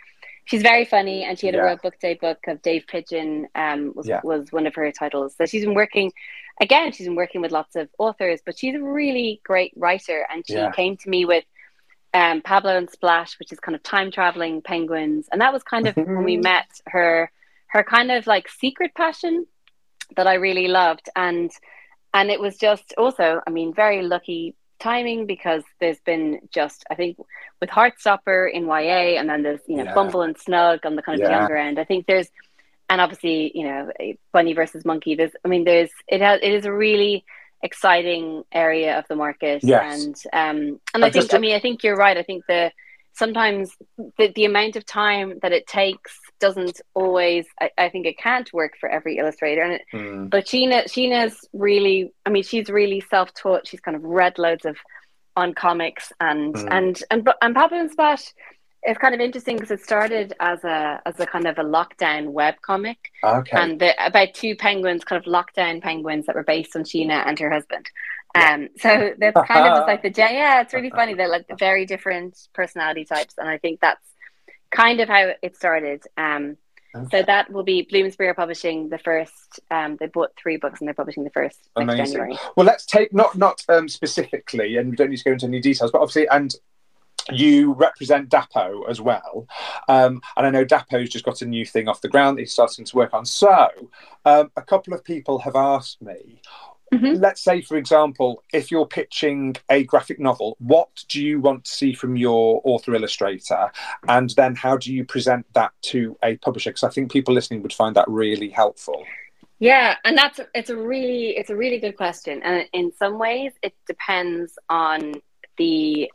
She's very funny, and she had a Yeah. World Book Day book of Dave Pigeon. Um, was Yeah. was one of her titles. So she's been working. Again, she's been working with lots of authors, but she's a really great writer. And she Yeah. came to me with um, Pablo and Splash, which is kind of time traveling penguins, and that was kind of when we met her. Her kind of like secret passion that I really loved, and and it was just also, I mean, very lucky timing because there's been just I think with Heartstopper in YA, and then there's you know Yeah. Bumble and Snug on the kind of Yeah. younger end. I think there's, and obviously you know Bunny versus Monkey. There's, I mean, there's it has it is a really exciting area of the market, Yes. and um, and I And think just I mean I think you're right. I think the sometimes the, the amount of time that it takes doesn't always I, I think it can't work for every illustrator. And it, Mm. but Sheena Sheena's really I mean she's really self-taught. She's kind of read loads of on comics and Mm. and and but and Pablo and Splash is kind of interesting because it started as a as a kind of a lockdown web comic. Okay. and the, about two penguins kind of lockdown penguins that were based on Sheena and her husband. Um so that's kind of just like the yeah it's really funny. They're like very different personality types. And I think that's kind of how it started um so that will be Bloomsbury are publishing the first. Um, they bought three books and they're publishing the first next Amazing. January. Well, let's take not not um, specifically, and we don't need to go into any details, but obviously, and you represent Dapo as well, um, and I know Dapo's just got a new thing off the ground that he's starting to work on. So, um, a couple of people have asked me. Mhm. Let's say, for example, if you're pitching a graphic novel, what do you want to see from your author illustrator? And then how do you present that to a publisher? Because I think people listening would find that really helpful. Yeah, and that's it's a really it's a really good question, and in some ways it depends on the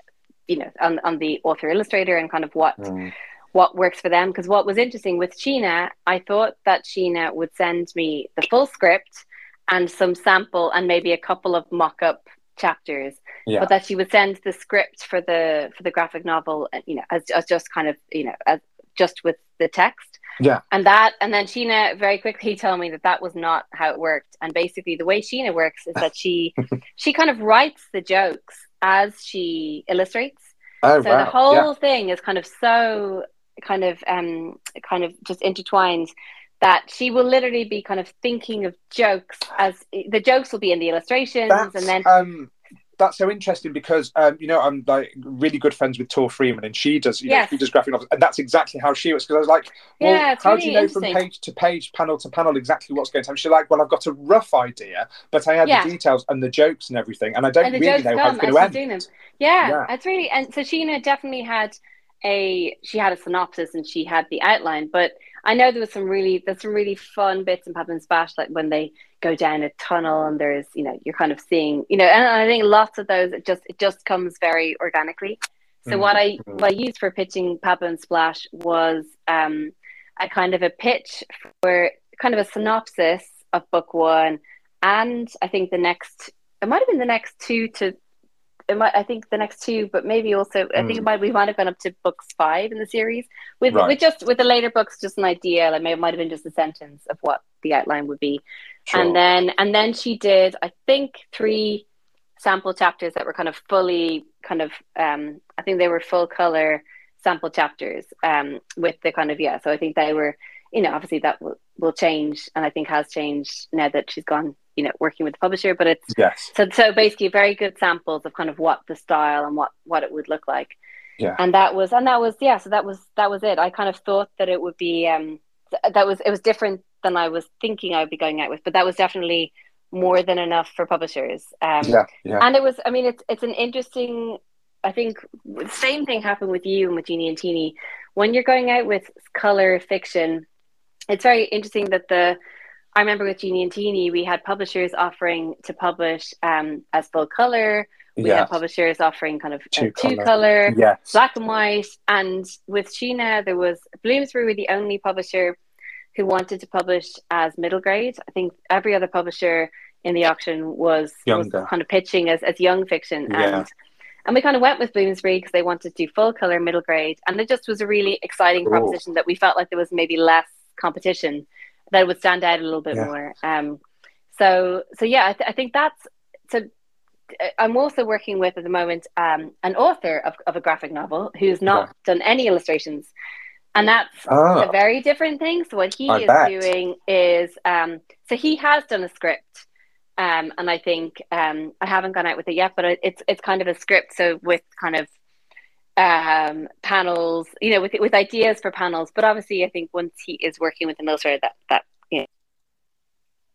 you know on, on the author illustrator and kind of what what works for them. Because what was interesting with Sheena, I thought that Sheena would send me the full script and some sample and maybe a couple of mock up chapters, Yeah. but that she would send the script for the for the graphic novel, you know, as, as just kind of you know as just with the text. Yeah. And that, and then Sheena very quickly told me that that was not how it worked. And basically, the way Sheena works is that she she kind of writes the jokes as she illustrates. Oh, So wow. the whole Yeah. thing is kind of so kind of um kind of just intertwined that she will literally be kind of thinking of jokes as the jokes will be in the illustrations that's, and then um that's so interesting because um you know I'm like really good friends with Tor Freeman and she does you know she does graphic novels and that's exactly how she was because I was like well Yeah, how really do you know from page to page panel to panel exactly what's going to happen she's like well I've got a rough idea but I had Yeah. the details and the jokes and everything and I don't and really know how it's going to end them. Yeah, Yeah. it's really and so Sheena definitely had a she had a synopsis and she had the outline, but I know there was some really there's some really fun bits in Pablo and Splash, like when they go down a tunnel and there's you know you're kind of seeing you know, and I think lots of those it just it just comes very organically. So what I what I used for pitching Pablo and Splash was um, a kind of a pitch for kind of a synopsis of book one, and I think the next it might have been the next two to it might I think the next two, but maybe also I think it Mm. might we might have gone up to books five in the series with Right. with just with the later books just an idea like maybe it might have been just a sentence of what the outline would be Sure. and then and then she did I think three sample chapters that were kind of fully kind of um I think they were full color sample chapters um with the kind of yeah so I think they were you know obviously that will, will change and I think has changed now that she's gone you know working with the publisher but it's yes. so so basically very good samples of kind of what the style and what what it would look like. Yeah. and that was and that was yeah so that was that was it. I kind of thought that it would be um that was it was different than I was thinking I would be going out with but that was definitely more than enough for publishers um yeah yeah. and it was i mean it's it's an interesting i think the same thing happened with you and with Genie and Teeny. When you're going out with color fiction it's very interesting that the i remember with Genie and Teeny we had publishers offering to publish um as full color. We yeah had publishers offering kind of two colour. color. yes. black and white. And with Sheena there was Bloomsbury were the only publisher who wanted to publish as middle grade. I think every other publisher in the auction was, was kind of pitching as, as young fiction. Yeah. and and we kind of went with Bloomsbury because they wanted to do full color middle grade. And it just was a really exciting proposition that we felt like there was maybe less competition that would stand out a little bit Yeah. more um so so yeah, I, th- I think that's so. I'm also working with at the moment um, an author of, of a graphic novel who's not yeah. done any illustrations, and that's oh. a very different thing. So what he I is bet. doing is um, so he has done a script, um, and I think um, I haven't gone out with it yet, but it's it's kind of a script. So with kind of um, panels, you know, with with ideas for panels. But obviously, I think once he is working with an illustrator, that that you know,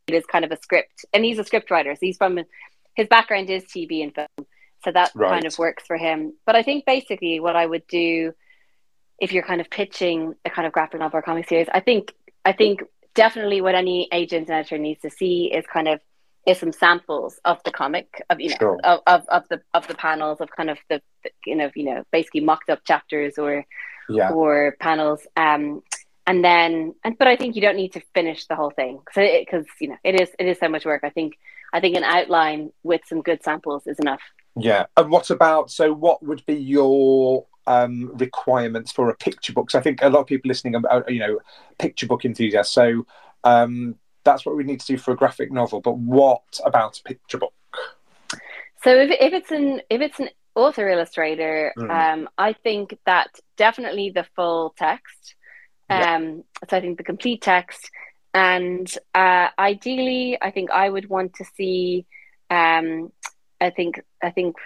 it is kind of a script, and he's a script writer. So he's from his background is TV and film, so that right. kind of works for him. But I think basically what I would do if you're kind of pitching a kind of graphic novel or comic series, I think I think definitely what any agent and editor needs to see is kind of is some samples of the comic of you know sure. of, of, of the of the panels of kind of the, the you know you know basically mocked up chapters or yeah. or panels um and then and but I think you don't need to finish the whole thing. So because you know it is it is so much work. I think I think an outline with some good samples is enough. Yeah. And what about so what would be your um, requirements for a picture book? So I think a lot of people listening are you know picture book enthusiasts. So um, that's what we need to do for a graphic novel. But what about a picture book? So if, if it's an if it's an author illustrator, mm. um, I think that definitely the full text. Um, yeah. So I think the complete text, and uh, ideally, I think I would want to see. Um, I think I think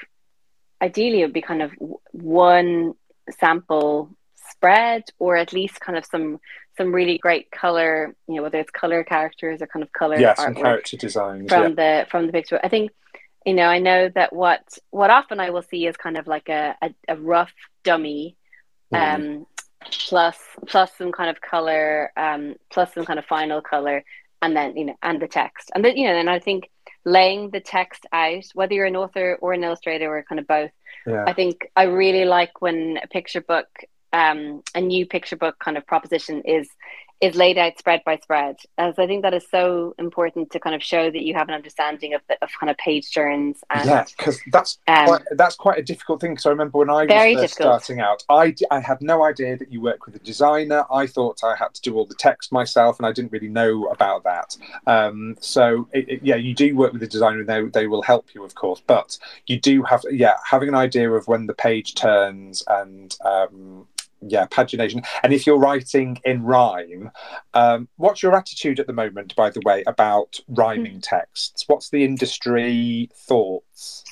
ideally it would be kind of one sample spread, or at least kind of some some really great color, you know, whether it's color characters or kind of color yeah, some character designs from yeah. the from the picture. I think, you know, I know that what what often I will see is kind of like a a, a rough dummy, mm. um, plus plus some kind of color, um, plus some kind of final color, and then you know, and the text, and then you know, and I think laying the text out, whether you're an author or an illustrator or kind of both. Yeah. I think I really like when a picture book um, a new picture book kind of proposition is is laid out spread by spread. As I think that is so important to kind of show that you have an understanding of the, of kind of page turns. And, yeah, because that's um, quite, that's quite a difficult thing. Because I remember when I was starting out, I I had no idea that you work with a designer. I thought I had to do all the text myself, and I didn't really know about that. Um, so it, it, yeah, you do work with a designer, and they they will help you, of course. But you do have yeah having an idea of when the page turns and um, yeah pagination. And if you're writing in rhyme um, what's your attitude at the moment by the way about rhyming mm. texts? What's the industry thoughts?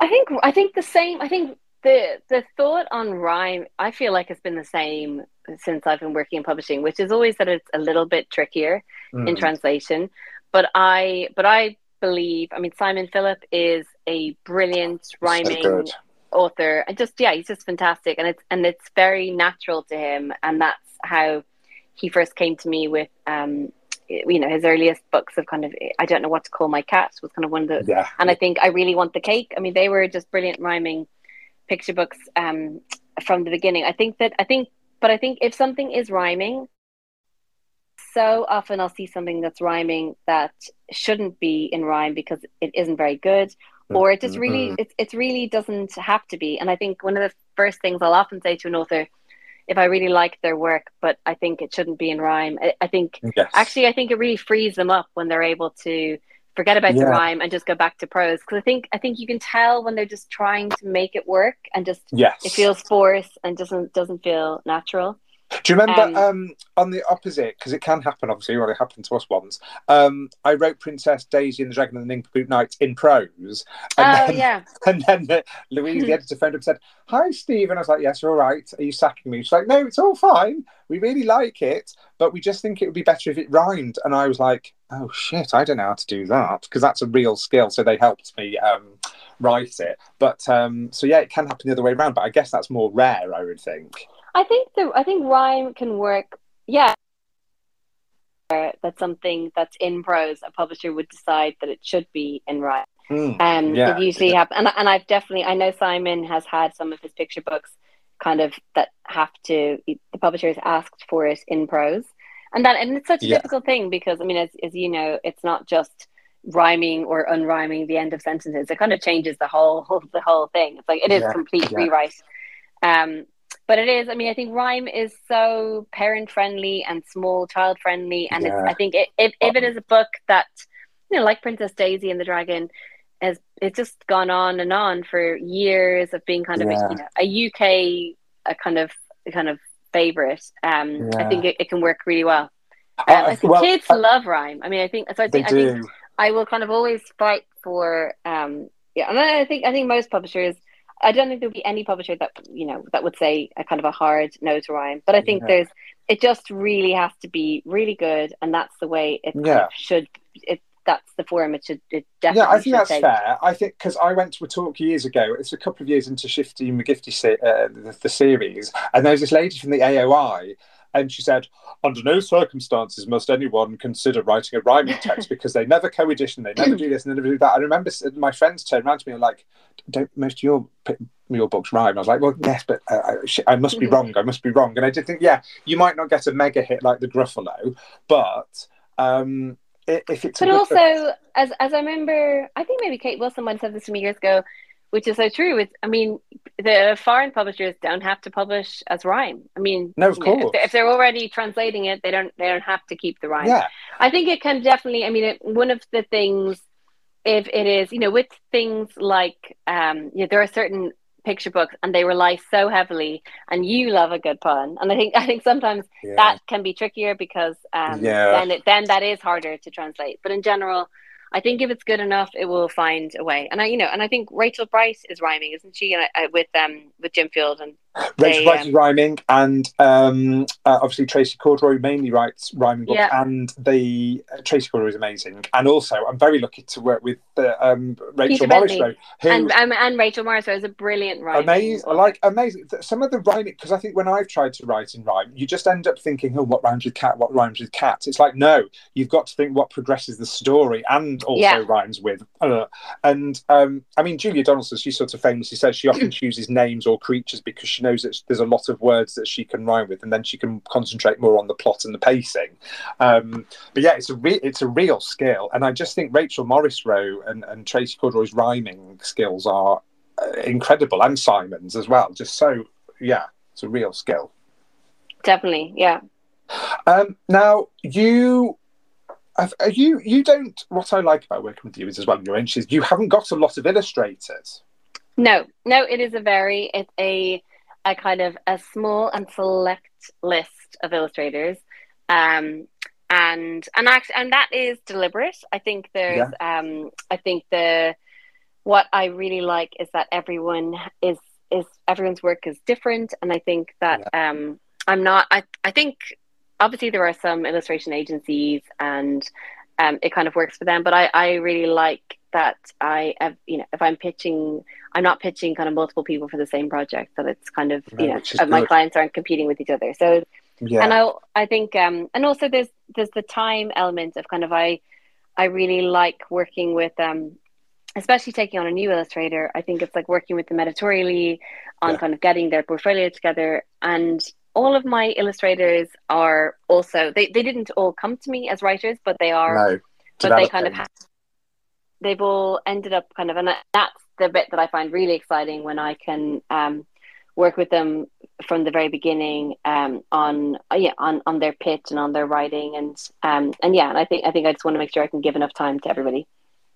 I think i think the same i think the the thought on rhyme i feel like it's been the same since i've been working in publishing which is always that it's a little bit trickier mm. in translation. But i but i believe i mean simon philip is a brilliant rhyming so author. And just yeah he's just fantastic. And it's and it's very natural to him. And that's how he first came to me with um you know his earliest books of kind of I don't know what to call my cat was kind of one of the yeah. and I think I really want the cake. I mean they were just brilliant rhyming picture books um from the beginning. I think that I think but I think if something is rhyming so often I'll see something that's rhyming that shouldn't be in rhyme because it isn't very good or it just really mm-hmm. it, it really doesn't have to be and i think one of the first things i'll often say to an author if i really like their work but i think it shouldn't be in rhyme i, I think yes. actually i think it really frees them up when they're able to forget about yeah. the rhyme and just go back to prose because i think i think you can tell when they're just trying to make it work and just yes. it feels forced and doesn't doesn't feel natural do you remember um, um, on the opposite? Because it can happen, obviously, or it happened to us once. Um, I wrote Princess Daisy and the Dragon and the Nincompoop Knight in prose. And oh, then, yeah. And then uh, Louise, the editor, phoned up and said, Hi, Steve. And I was like, Yes, you're all right. Are you sacking me? She's like, No, it's all fine. We really like it, but we just think it would be better if it rhymed. And I was like, Oh, shit, I don't know how to do that because that's a real skill. So they helped me um, write it. But um, so, yeah, it can happen the other way around, but I guess that's more rare, I would think. I think the I think rhyme can work. Yeah, that's something that's in prose. A publisher would decide that it should be in rhyme. Mm, um, yeah, it usually yeah. happens, and and I've definitely I know Simon has had some of his picture books kind of that have to the publisher has asked for it in prose, and that and it's such a yeah. difficult thing because I mean as as you know it's not just rhyming or unrhyming the end of sentences. It kind of changes the whole the whole thing. It's like it is complete rewrite. Um, but it is i mean i think rhyme is so parent friendly and small child friendly and yeah. it's i think it, if, if it is a book that you know, like Princess Daisy and the Dragon, has it's just gone on and on for years of being kind of Yeah. a, you know, a UK a kind of a kind of favorite. Um, I think it, it can work really well. Um, I- I think well, kids I- love rhyme. I mean, I think so. I think, I think. I will kind of always fight for um yeah, and I think I think most publishers I don't think there'll be any publisher that you know that would say a kind of a hard no to rhyme. But I think Yeah. there's it just really has to be really good and that's the way it Yeah. should it that's the form it should it definitely Yeah, I think that's take. fair. I think because I went to a talk years ago. It's a couple of years into Shifty McGifty uh, the, the series, and there was this lady from the AOI, and she said, "Under no circumstances must anyone consider writing a rhyming text because they never co-edition, they never do this, and they never do that." I remember my friends turned around to me and were like, "Don't most of your your books rhyme?" I was like, "Well, yes, but uh, I, I must be Mhm. wrong. I must be wrong." And I did think, yeah, you might not get a mega hit like the Gruffalo, but um, if it's But good book- also, as as I remember, I think maybe Kate Wilson once said this to me years ago, which is so true. It's, I mean, the foreign publishers don't have to publish as rhyme. I mean, No, of know, if, course. they're, if they're already translating it, they don't they don't have to keep the rhyme. yeah, I think it can definitely. I mean, it, one of the things, if it is, you know, with things like, um, you know, there are certain picture books and they rely so heavily, and you love a good pun, and I think I think sometimes yeah. that can be trickier because um, Yeah. then it, then that is harder to translate. But in general, I think if it's good enough, it will find a way. And I, you know, and I think Rachel Bright is rhyming, isn't she? And I, I, with um with Jim Field and Rachel Bright um, rhyming, and um, uh, obviously Tracey Corderoy mainly writes rhyming books, Yeah. and the uh, Tracey Corderoy is amazing. And also, I'm very lucky to work with uh, um, Rachel Morris, who and, um, and Rachel Morris is a brilliant rhyming. amazing, like amazing. Some of the rhyming, because I think when I've tried to write in rhyme, you just end up thinking, "Oh, what rhymes with cat? What rhymes with cat?" It's like no, you've got to think what progresses the story and also Yeah. rhymes with. Uh, and um, I mean, Julia Donaldson, she sort of famously says she often chooses names or creatures because she knows that there's a lot of words that she can rhyme with, and then she can concentrate more on the plot and the pacing. Um, but yeah, it's a re- it's a real skill, and I just think Rachel Morrisroe and, and Tracey Corderoy's rhyming skills are uh, incredible, and Simon's as well. Just so yeah, it's a real skill. definitely, yeah. Um, now you. Are you you don't what I like about working with you is as well your inches you haven't got a lot of illustrators No, no, it is a very it's a a kind of a small and select list of illustrators. Um and and actually and that is deliberate. I think there's um I think the what I really like is that everyone is is everyone's work is different and I think that um I'm not I I think obviously there are some illustration agencies and um it kind of works for them but I I really like that I have you know if I'm pitching I'm not pitching kind of multiple people for the same project that it's kind of No, you know my good. clients aren't competing with each other. So yeah. and I I think um and also there's there's the time element of kind of I I really like working with um especially taking on a new illustrator. I think it's like working with them editorially on Yeah. kind of getting their portfolio together. And all of my illustrators are also they, they didn't all come to me as writers but they are no but they kind of have, they've all ended up kind of and that's the bit that I find really exciting when I can um, work with them from the very beginning um, on yeah on, on their pitch and on their writing and um, and yeah and I think I think I just want to make sure I can give enough time to everybody.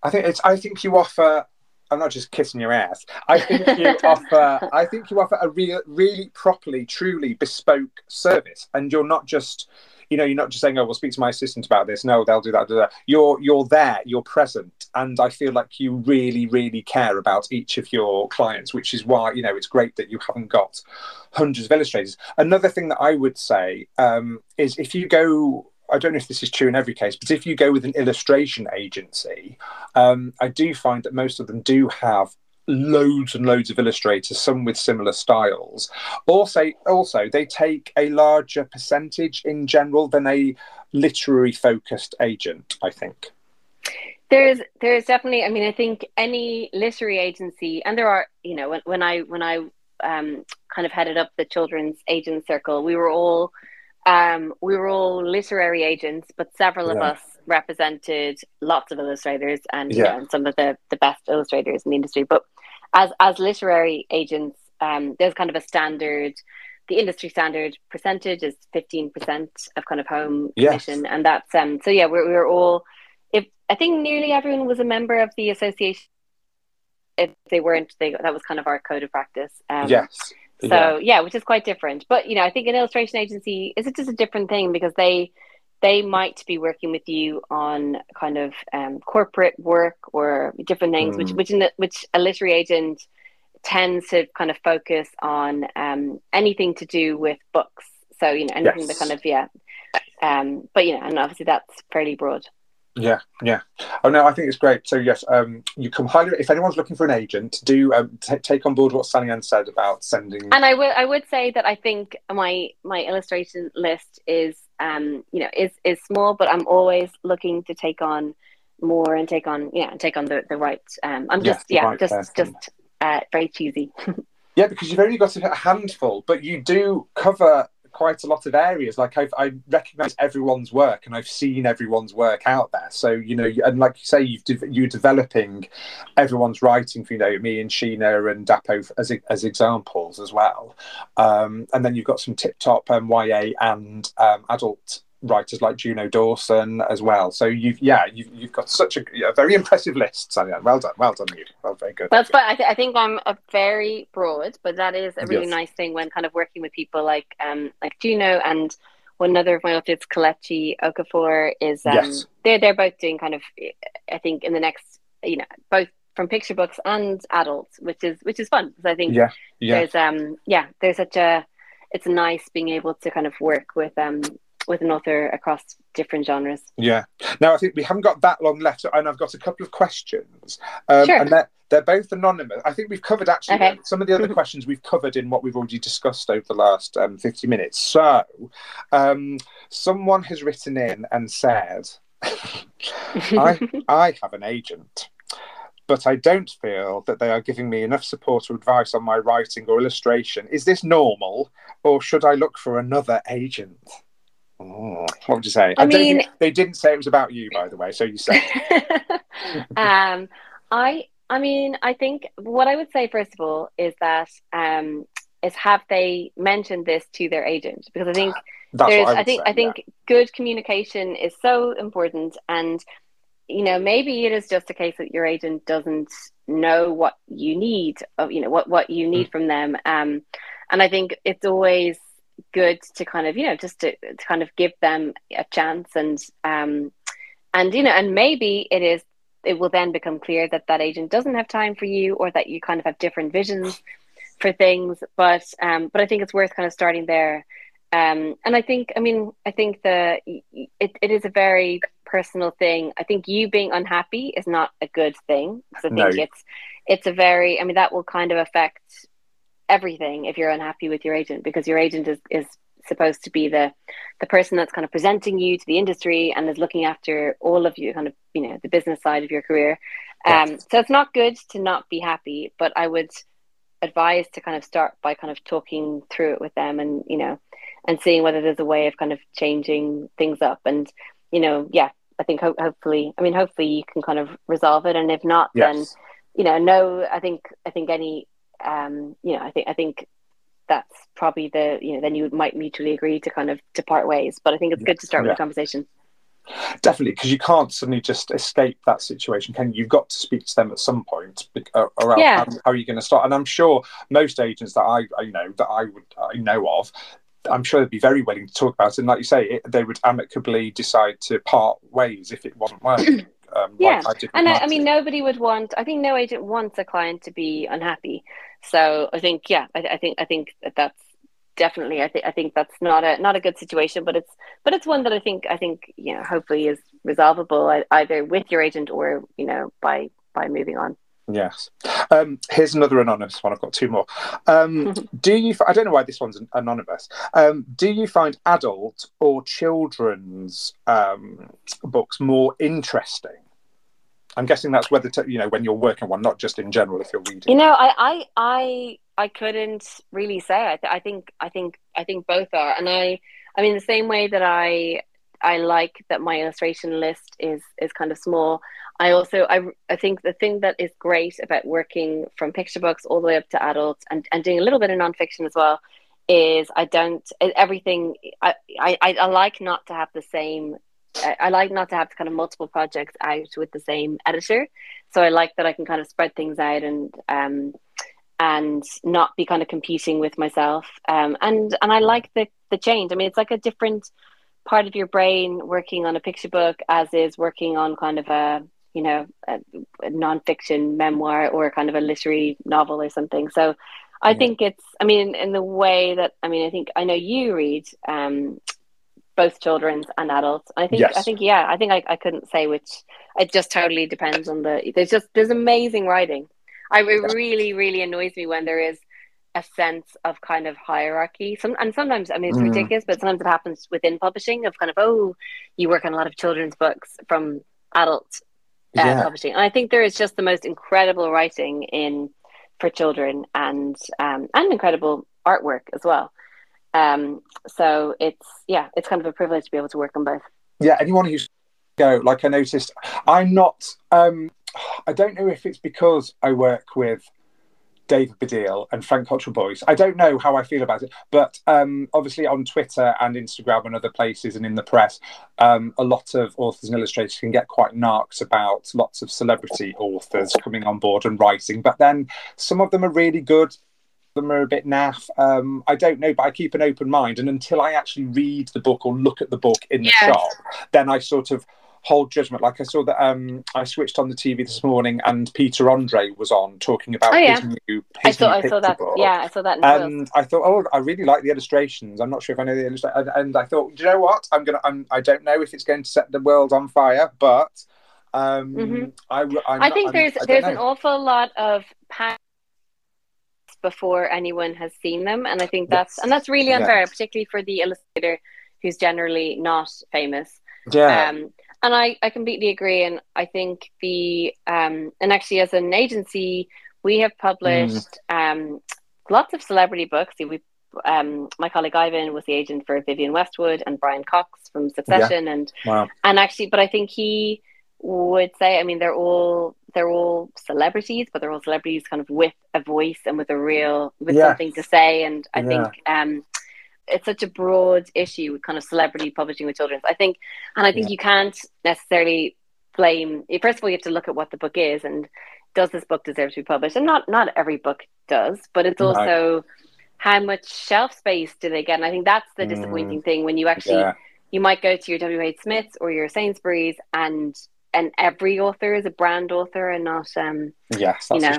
I think it's. I think you offer. I'm not just kissing your ass. I think you offer. I think you offer a real, really properly, truly bespoke service, and you're not just. You know, you're not just saying, "Oh, we'll speak to my assistant about this." No, they'll do that. Do that. You're you're there. You're present, and I feel like you really, really care about each of your clients, which is why you know it's great that you haven't got hundreds of illustrators. Another thing that I would say um, is if you go. I don't know if this is true in every case, but if you go with an illustration agency, um, I do find that most of them do have loads and loads of illustrators, some with similar styles. Also, also they take a larger percentage in general than a literary focused agent. I think. There's there's definitely I mean I think any literary agency and there are you know when, when I when I um, kind of headed up the children's agent circle we were all um, we were all literary agents but several of us represented lots of illustrators and you know and some of the the best illustrators in the industry but as as literary agents um, there's kind of a standard the industry standard percentage is 15% of kind of home Yes. commission and that's um so yeah we're, we're all if I think nearly everyone was a member of the association. If they weren't, they that was kind of our code of practice. Um, yes. So yeah. yeah, which is quite different. But you know, I think an illustration agency is it just a different thing because they they might be working with you on kind of um, corporate work or different things, mm. which which the, which a literary agent tends to kind of focus on um, anything to do with books. So you know anything yes. that kind of yeah, um, but you know, and obviously that's fairly broad. Yeah, yeah. Oh no, I think it's great. So yes, um, you can highly. If anyone's looking for an agent, do um, t- take on board what Sallyanne said about sending. And I would, I would say that I think my my illustration list is, um, you know, is is small, but I'm always looking to take on more and take on, yeah, and take on the the right. Um, I'm just, yeah, right just person. just uh, very cheesy. yeah, because you've only got a handful, but you do cover quite a lot of areas. Like I've, I recognise everyone's work, and I've seen everyone's work out there. So you know, and like you say, you've de- you're developing everyone's writing for you know me and Sheena and Dapo as as examples as well. Um, and then you've got some tip top um, YA and um, adult writers like Juno Dawson as well. So you've yeah you've, you've got such a, a very impressive list, Sonia. Well done, well done you. Well, very good. That's but I, th- I think I'm a very broad, but that is a really yes. nice thing when kind of working with people like um like Juno and one other of my authors, Kelechi Okafor, is um yes. they're they're both doing kind of I think in the next you know both from picture books and adults, which is which is fun because I think yeah, yeah. there's um yeah there's such a it's nice being able to kind of work with um with an author across different genres. Yeah. Now I think we haven't got that long left, and I've got a couple of questions. Um, sure. And they're, they're both anonymous. I think we've covered actually okay. some of the other questions we've covered in what we've already discussed over the last um, 50 minutes. So, um, someone has written in and said, I, I have an agent but I don't feel that they are giving me enough support or advice on my writing or illustration. Is this normal, or should I look for another agent? Oh, what would you say? I, I mean, they didn't say it was about you, by the way. So you said. um, I, I mean, I think what I would say first of all is that um, is have they mentioned this to their agent because I think there's, I, I, think, say, I think yeah. good communication is so important, and you know, maybe it is just a case that your agent doesn't know what you need, of you know, what what you need mm. from them. Um, and I think it's always good to kind of you know just to, to kind of give them a chance and um and you know and maybe it is it will then become clear that that agent doesn't have time for you or that you kind of have different visions for things. But um but i think it's worth kind of starting there. Um and i think i mean i think the it, it is a very personal thing. I think you being unhappy is not a good thing. Because i think no. it's it's a very i mean that will kind of affect everything if you're unhappy with your agent because your agent is, is supposed to be the the person that's kind of presenting you to the industry and is looking after all of you kind of you know the business side of your career um yes. so it's not good to not be happy but i would advise to kind of start by kind of talking through it with them and you know and seeing whether there's a way of kind of changing things up and you know yeah i think ho- hopefully i mean hopefully you can kind of resolve it and if not yes. then you know no i think i think any um, you know, I think I think that's probably the you know then you might mutually agree to kind of to part ways. But I think it's good to start yeah. with a conversation. Definitely, because you can't suddenly just escape that situation. Can you? You've got to speak to them at some point around yeah. how, how, are you going to start. And I'm sure most agents that I, I you know that I would I know of, I'm sure they'd be very willing to talk about it. And like you say, it, they would amicably decide to part ways if it wasn't working. Um, yeah, like I and I, I, mean, nobody would want. I think no agent wants a client to be unhappy. So I think, yeah, I, I think I think that that's definitely. I think I think that's not a not a good situation, but it's but it's one that I think I think you know hopefully is resolvable either with your agent or you know by by moving on. Yes. Um, here's another anonymous one. I've got two more. Um, do you? I don't know why this one's anonymous. Um, do you find adult or children's um, books more interesting? I'm guessing that's whether to, you know when you're working one, not just in general. If you're reading, you know, I I I, I couldn't really say. I, th- I think I think I think both are, and I I mean the same way that I I like that my illustration list is is kind of small. I also I I think the thing that is great about working from picture books all the way up to adults and, and doing a little bit of nonfiction as well is I don't everything I, I I like not to have the same I, I like not to have kind of multiple projects out with the same editor. So I like that I can kind of spread things out and um, and not be kind of competing with myself. Um, and and I like the the change. I mean, it's like a different part of your brain working on a picture book as is working on kind of a you know a, a nonfiction memoir or kind of a literary novel or something. So I yeah. think it's. I mean, in the way that I mean, I think I know you read um, both children's and adults. I think. Yes. I think. Yeah. I think I, I couldn't say which. It just totally depends on the. There's just there's amazing writing. I it really really annoys me when there is a sense of kind of hierarchy. Some and sometimes I mean it's mm. ridiculous, but sometimes it happens within publishing of kind of oh, you work on a lot of children's books from adult uh, yeah. publishing. And I think there is just the most incredible writing in for children and um, and incredible artwork as well. Um, so it's yeah, it's kind of a privilege to be able to work on both. Yeah, anyone who's go like I noticed, I'm not. Um, I don't know if it's because I work with David Baddiel and Frank Cottrell Boyce. I don't know how I feel about it, but um, obviously on Twitter and Instagram and other places and in the press, um, a lot of authors and illustrators can get quite narks about lots of celebrity authors coming on board and writing. But then some of them are really good. Them are a bit naff. Um, I don't know, but I keep an open mind, and until I actually read the book or look at the book in the yes. shop, then I sort of hold judgment. Like I saw that um, I switched on the TV this morning and Peter Andre was on talking about oh, yeah. his new. His I saw, I saw that. Book. Yeah, I saw that. and I thought, oh, I really like the illustrations. I'm not sure if I know the illustrations. And I thought, do you know what? I'm gonna. I'm. I don't know if it's going to set the world on fire, but. Um, mm-hmm. I, i think there's there's know. an awful lot of panic before anyone has seen them, and I think that's and that's really unfair, particularly for the illustrator who's generally not famous. Yeah. Um, and I, I completely agree. And I think the um, and actually as an agency, we have published mm. um, lots of celebrity books. We um, my colleague Ivan was the agent for Vivienne Westwood and Brian Cox from Succession, yeah. and wow. and actually, but I think he would say, I mean, they're all they're all celebrities, but they're all celebrities kind of with a voice and with a real with yes. something to say. And I yeah. think um, it's such a broad issue with kind of celebrity publishing with children's. I think, and I think yeah. you can't necessarily blame. First of all, you have to look at what the book is and does this book deserve to be published? And not not every book does, but it's also no. how much shelf space do they get? And I think that's the disappointing mm. thing when you actually yeah. you might go to your W. H. Smiths or your Sainsbury's and and every author is a brand author and not um yes you know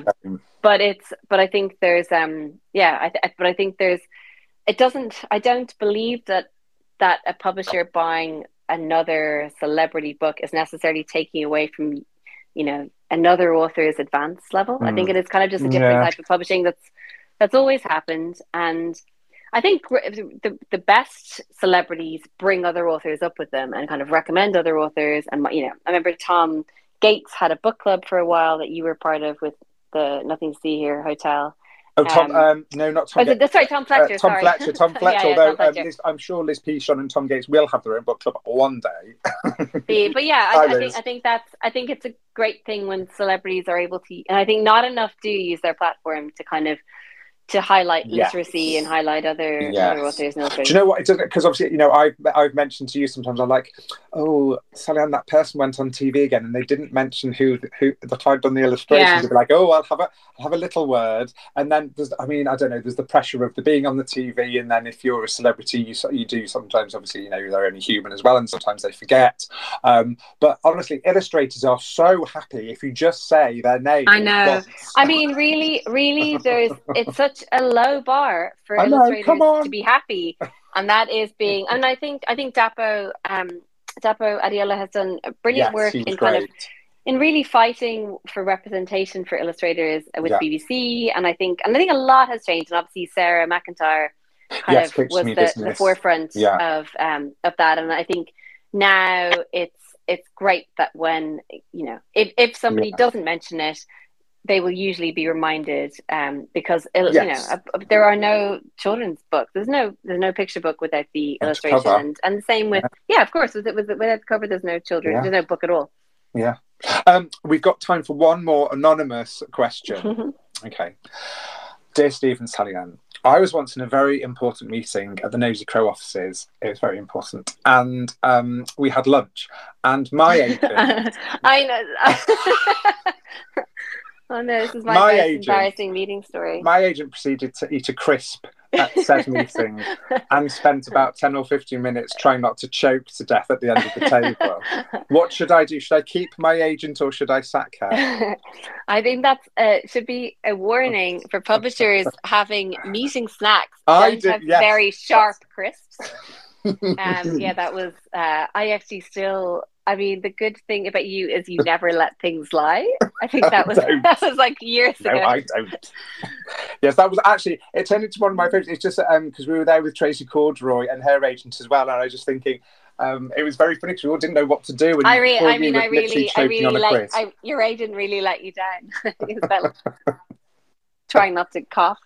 but it's but I think there's um yeah I th- but I think there's it doesn't i don't believe that that a publisher buying another celebrity book is necessarily taking away from you know another author's advanced level mm. i think hmm. it is kind of just a different yeah. type of publishing that's that's always happened and i think the, the best celebrities bring other authors up with them and kind of recommend other authors and you know i remember tom gates had a book club for a while that you were part of with the nothing to see here hotel Oh, Tom. Um, um, no, not Tom. Oh, sorry, Tom Fletcher. Uh, Tom sorry. Fletcher. Tom Fletcher. yeah, yeah, although um, Liz, I'm sure Liz Pichon and Tom Gates will have their own book club one day. but yeah, I, I, think I think that's I think it's a great thing when celebrities are able to, and I think not enough do use their platform to kind of to highlight yes. literacy and highlight other, yes. other authors and authors. Do you know what it does? Because obviously, you know, I've I've mentioned to you sometimes. I'm like, oh, Sallyanne, that person went on TV again, and they didn't mention who who that I'd done the illustrations. Yeah. They'd be like, oh, I'll have a I'll have a little word, and then there's, I mean, I don't know. There's the pressure of the being on the TV, and then if you're a celebrity, you you do sometimes. Obviously, you know, they're only human as well, and sometimes they forget. Um, but honestly, illustrators are so happy if you just say their name. I know. I mean, really, really, there's it's such such a low bar for I illustrators to be happy, and that is being. And I think I think Dapo um, Dapo Adeola has done brilliant yes, work in great. kind of in really fighting for representation for illustrators with yeah. BBC, and I think and I think a lot has changed. And obviously, Sarah McIntyre kind yes, of was the, the, forefront yeah. of um, of that, and I think now it's it's great that when you know if if somebody yeah. doesn't mention it they will usually be reminded um, because yes. you know there are no children's books. There's no there's no picture book without the That's illustration, and, and the same with yeah, yeah of course with, with without the cover there's no children. Yeah. There's no book at all. Yeah, um, we've got time for one more anonymous question. okay, dear Stephen and I was once in a very important meeting at the Nosy Crow offices. It was very important, and um, we had lunch. And my agent, I know. oh no, this is my, My most agent- embarrassing meeting story. my agent proceeded to eat a crisp at said meeting and spent about 10 or 15 minutes trying not to choke to death at the end of the table. What should I do? Should I keep my agent or should I sack her? I think that uh, should be a warning for publishers having meeting snacks. I Don't did- have yes. very sharp crisps. Um, yeah, that was. Uh, I actually still. I mean, the good thing about you is you never let things lie. I think that was that was like years No, ago. I don't. yes, that was actually it turned into one of my favorites. It's just um because we were there with Tracey Corderoy and her agent as well, and I was just thinking um it was very funny because we all didn't know what to do. And I, re- I mean, I really, I really like. I, your agent really let you down. Trying not to cough.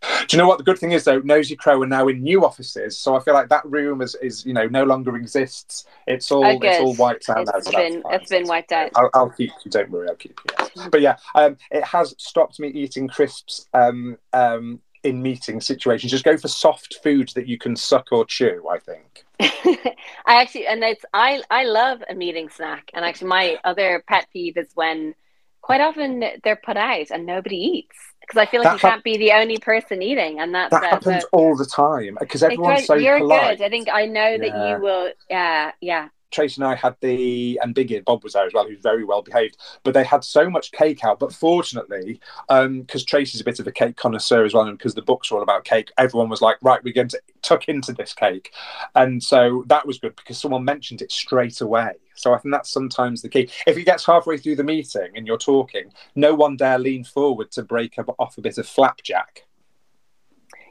Do you know what the good thing is though? Nosy Crow are now in new offices, so I feel like that room is, is you know no longer exists. It's all it's all wiped out now. It's that's been it's been wiped out. I'll, I'll keep you. Don't worry, I'll keep you. But yeah, um, it has stopped me eating crisps um, um, in meeting situations. Just go for soft food that you can suck or chew. I think. I actually, and it's I I love a meeting snack, and actually my other pet peeve is when quite often they're put out and nobody eats because I feel like That you hap- can't be the only person eating, and that That that- happens that- all the time because everyone's so you're polite. good. I think I know that Yeah. you will. Yeah, yeah. Tracey and I had the and Biggie Bob was there as well, who's very well behaved. But they had so much cake out. But fortunately, um, because Tracey's a bit of a cake connoisseur as well, and because the books are all about cake, everyone was like, "Right, we're going to tuck into this cake," and so that was good because someone mentioned it straight away. So I think that's sometimes the key. If it gets halfway through the meeting and you're talking, no one dare lean forward to break up, off a bit of flapjack.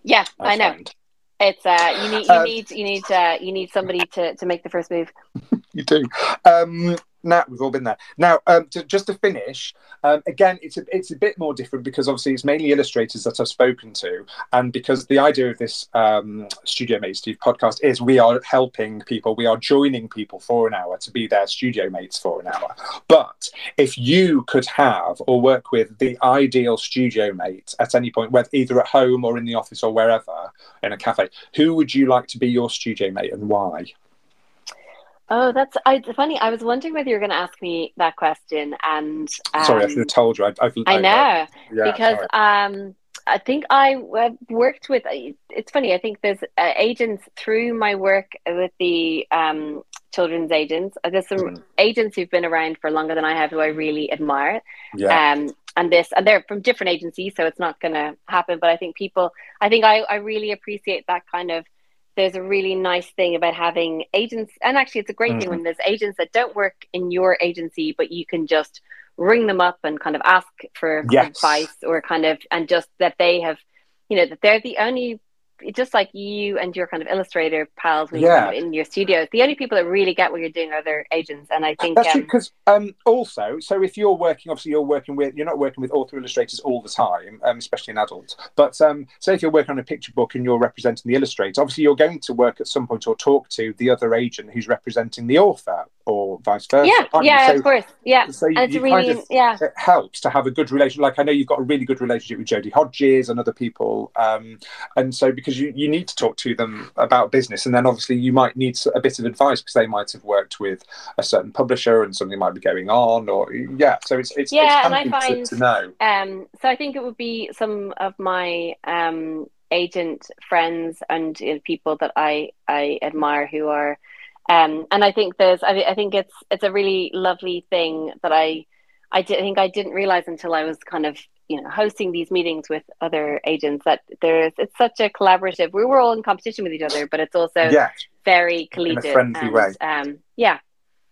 Yeah, I, know. find. It's uh, you need you Um, need you need uh, you need somebody to to make the first move. you do. Um, now we've all been there. Now, um, to, just to finish, um, again, it's a it's a bit more different because obviously it's mainly illustrators that I've spoken to, and because the idea of this um, Studio Mate Steve podcast is we are helping people, we are joining people for an hour to be their studio mates for an hour. But if you could have or work with the ideal studio mate at any point, whether either at home or in the office or wherever in a cafe, who would you like to be your studio mate and why? Oh, that's I, funny. I was wondering whether you were going to ask me that question, and um, Sorry, I should have told you. I, I've, I know. yeah, because um I think I have worked with it's funny I think there's uh, agents through my work with the um children's agents Uh, there's some Mhm. agents who've been around for longer than I have who I really admire yeah, um and this and they're from different agencies so it's not going to happen but I think people I think I I really appreciate that kind of there's a really nice thing about having agents and actually it's a great thing Mhm. when there's agents that don't work in your agency but you can just ring them up and kind of ask for Yes. advice or kind of and just that they have you know that they're the only just like you and your kind of illustrator pals when Yeah. you're kind of in your studio, the only people that really get what you're doing are their agents and I think That's true um, because um, also, so if you're working, obviously you're working with, you're not working with author illustrators all the time, um, especially in adults. But um, say if you're working on a picture book and you're representing the illustrator, obviously you're going to work at some point or talk to the other agent who's representing the author or vice versa. yeah yeah So- of course yeah So and it's you really kind of, yeah it helps to have a good relation. Like I know you've got a really good relationship with Jodie Hodges and other people, um, and so because you, you need to talk to them about business, and then obviously you might need a bit of advice because they might have worked with a certain publisher and something might be going on, or yeah. So it's it's Yeah, it's and I handy to- find- to, know. Um, so I think it would be some of my um, agent friends and you know, people that I I admire who are, um, and I think there's I, I think it's it's a really lovely thing that I I, did, I think I didn't realize until I was kind of you know hosting these meetings with other agents that there's it's such a collaborative. We were all in competition with each other, but it's also Yeah. very collegiate friendly and, way. Um, yeah,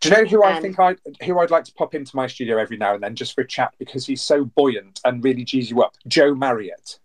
Do you know who I Um, think I who I'd like to pop into my studio every now and then just for a chat because he's so buoyant and really G's you up? Joe Marriott.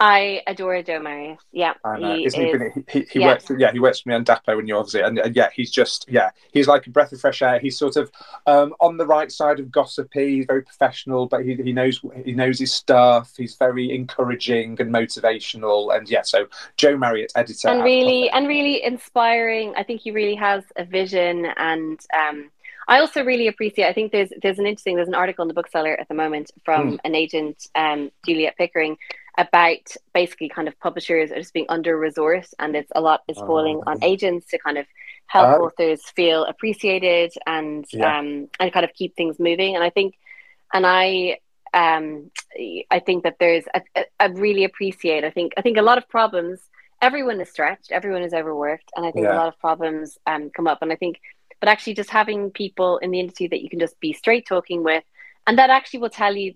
I adore Joe Marriott. Yeah, And, uh, he isn't he, is- brilliant? he, he, yeah. works for, yeah he works for me on Dapo and you're obviously and, and yeah he's just yeah he's like a breath of fresh air he's sort of um, on the right side of gossipy he's very professional but he, he knows he knows his stuff he's very encouraging and motivational and yeah so Joe Marriott editor and really and really inspiring i think he really has a vision and um I also really appreciate. I think there's there's an interesting there's an article in the bookseller at the moment from Hmm. an agent, um, Juliet Pickering, about basically kind of publishers are just being under resourced and it's a lot is falling on Oh. agents to kind of help Oh. authors feel appreciated and Yeah. um and kind of keep things moving and I think and I um I think that there's I really appreciate I think I think a lot of problems everyone is stretched everyone is overworked and I think Yeah. a lot of problems um come up and I think but actually just having people in the industry that you can just be straight talking with and that actually will tell you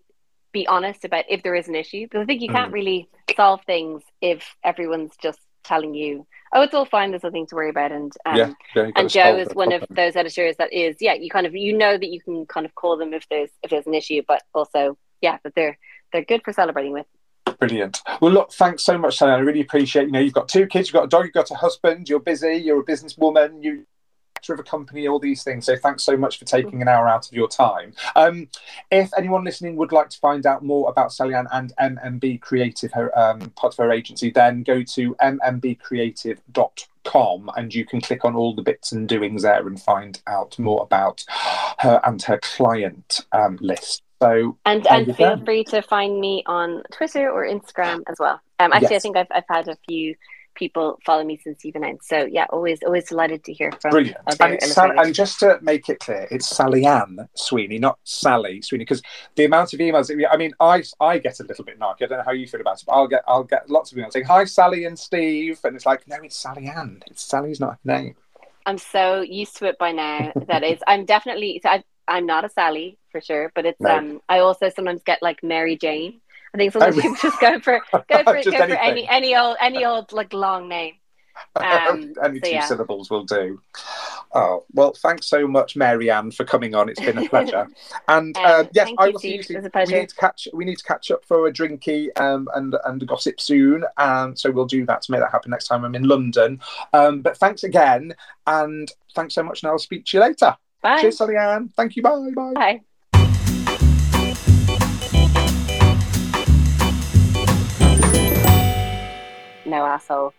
be honest about if there is an issue because I think you Mm. can't really solve things if everyone's just telling you oh it's all fine there's nothing to worry about and um, yeah, yeah, and Joe is one of those editors that is yeah you kind of you know that you can kind of call them if there's if there's an issue but also yeah that they're they're good for celebrating with Brilliant. Well, look, thanks so much, Sally. I really appreciate. You know, you've got two kids, you've got a dog, you've got a husband. You're busy. You're a businesswoman. You director of a company, all these things. So thanks so much for taking an hour out of your time. Um, if anyone listening would like to find out more about Sally and MMB Creative, her um, part of her agency, then go to mmbcreative.com and you can click on all the bits and doings there and find out more about her and her client um, list. So And and feel free to find me on Twitter or Instagram as well. Um, actually, I think I've I've had a few people follow me since you've announced. So yeah, always always delighted to hear from Brilliant. And, Sal- and just to make it clear, it's Sallyanne Sweeney, not Sally Sweeney, because the amount of emails that we, I mean, I, I get a little bit narky. I don't know how you feel about it, but I'll get I'll get lots of emails saying, Hi Sally and Steve. And it's like, no, it's Sallyanne. It's Sally's not her name. I'm so used to it by now that is I'm definitely I, I'm not a Sally for sure, but it's No. um I also sometimes get like Mary Jane. I think sometimes people just go for go for go for any any old any old like long name. Um, Only so two yeah. syllables will do. Oh, well, thanks so much, Mary Ann, for coming on. It's been a pleasure. And uh, Um, yes, I will see you soon. was a We need to catch we need to catch up for a drinky um, and and gossip soon. And so we'll do that to make that happen next time I'm in London. Um, but thanks again, and thanks so much, and I'll speak to you later. Bye. Cheers, Sallyanne. Thank you. Bye. Bye. Bye. No asshole.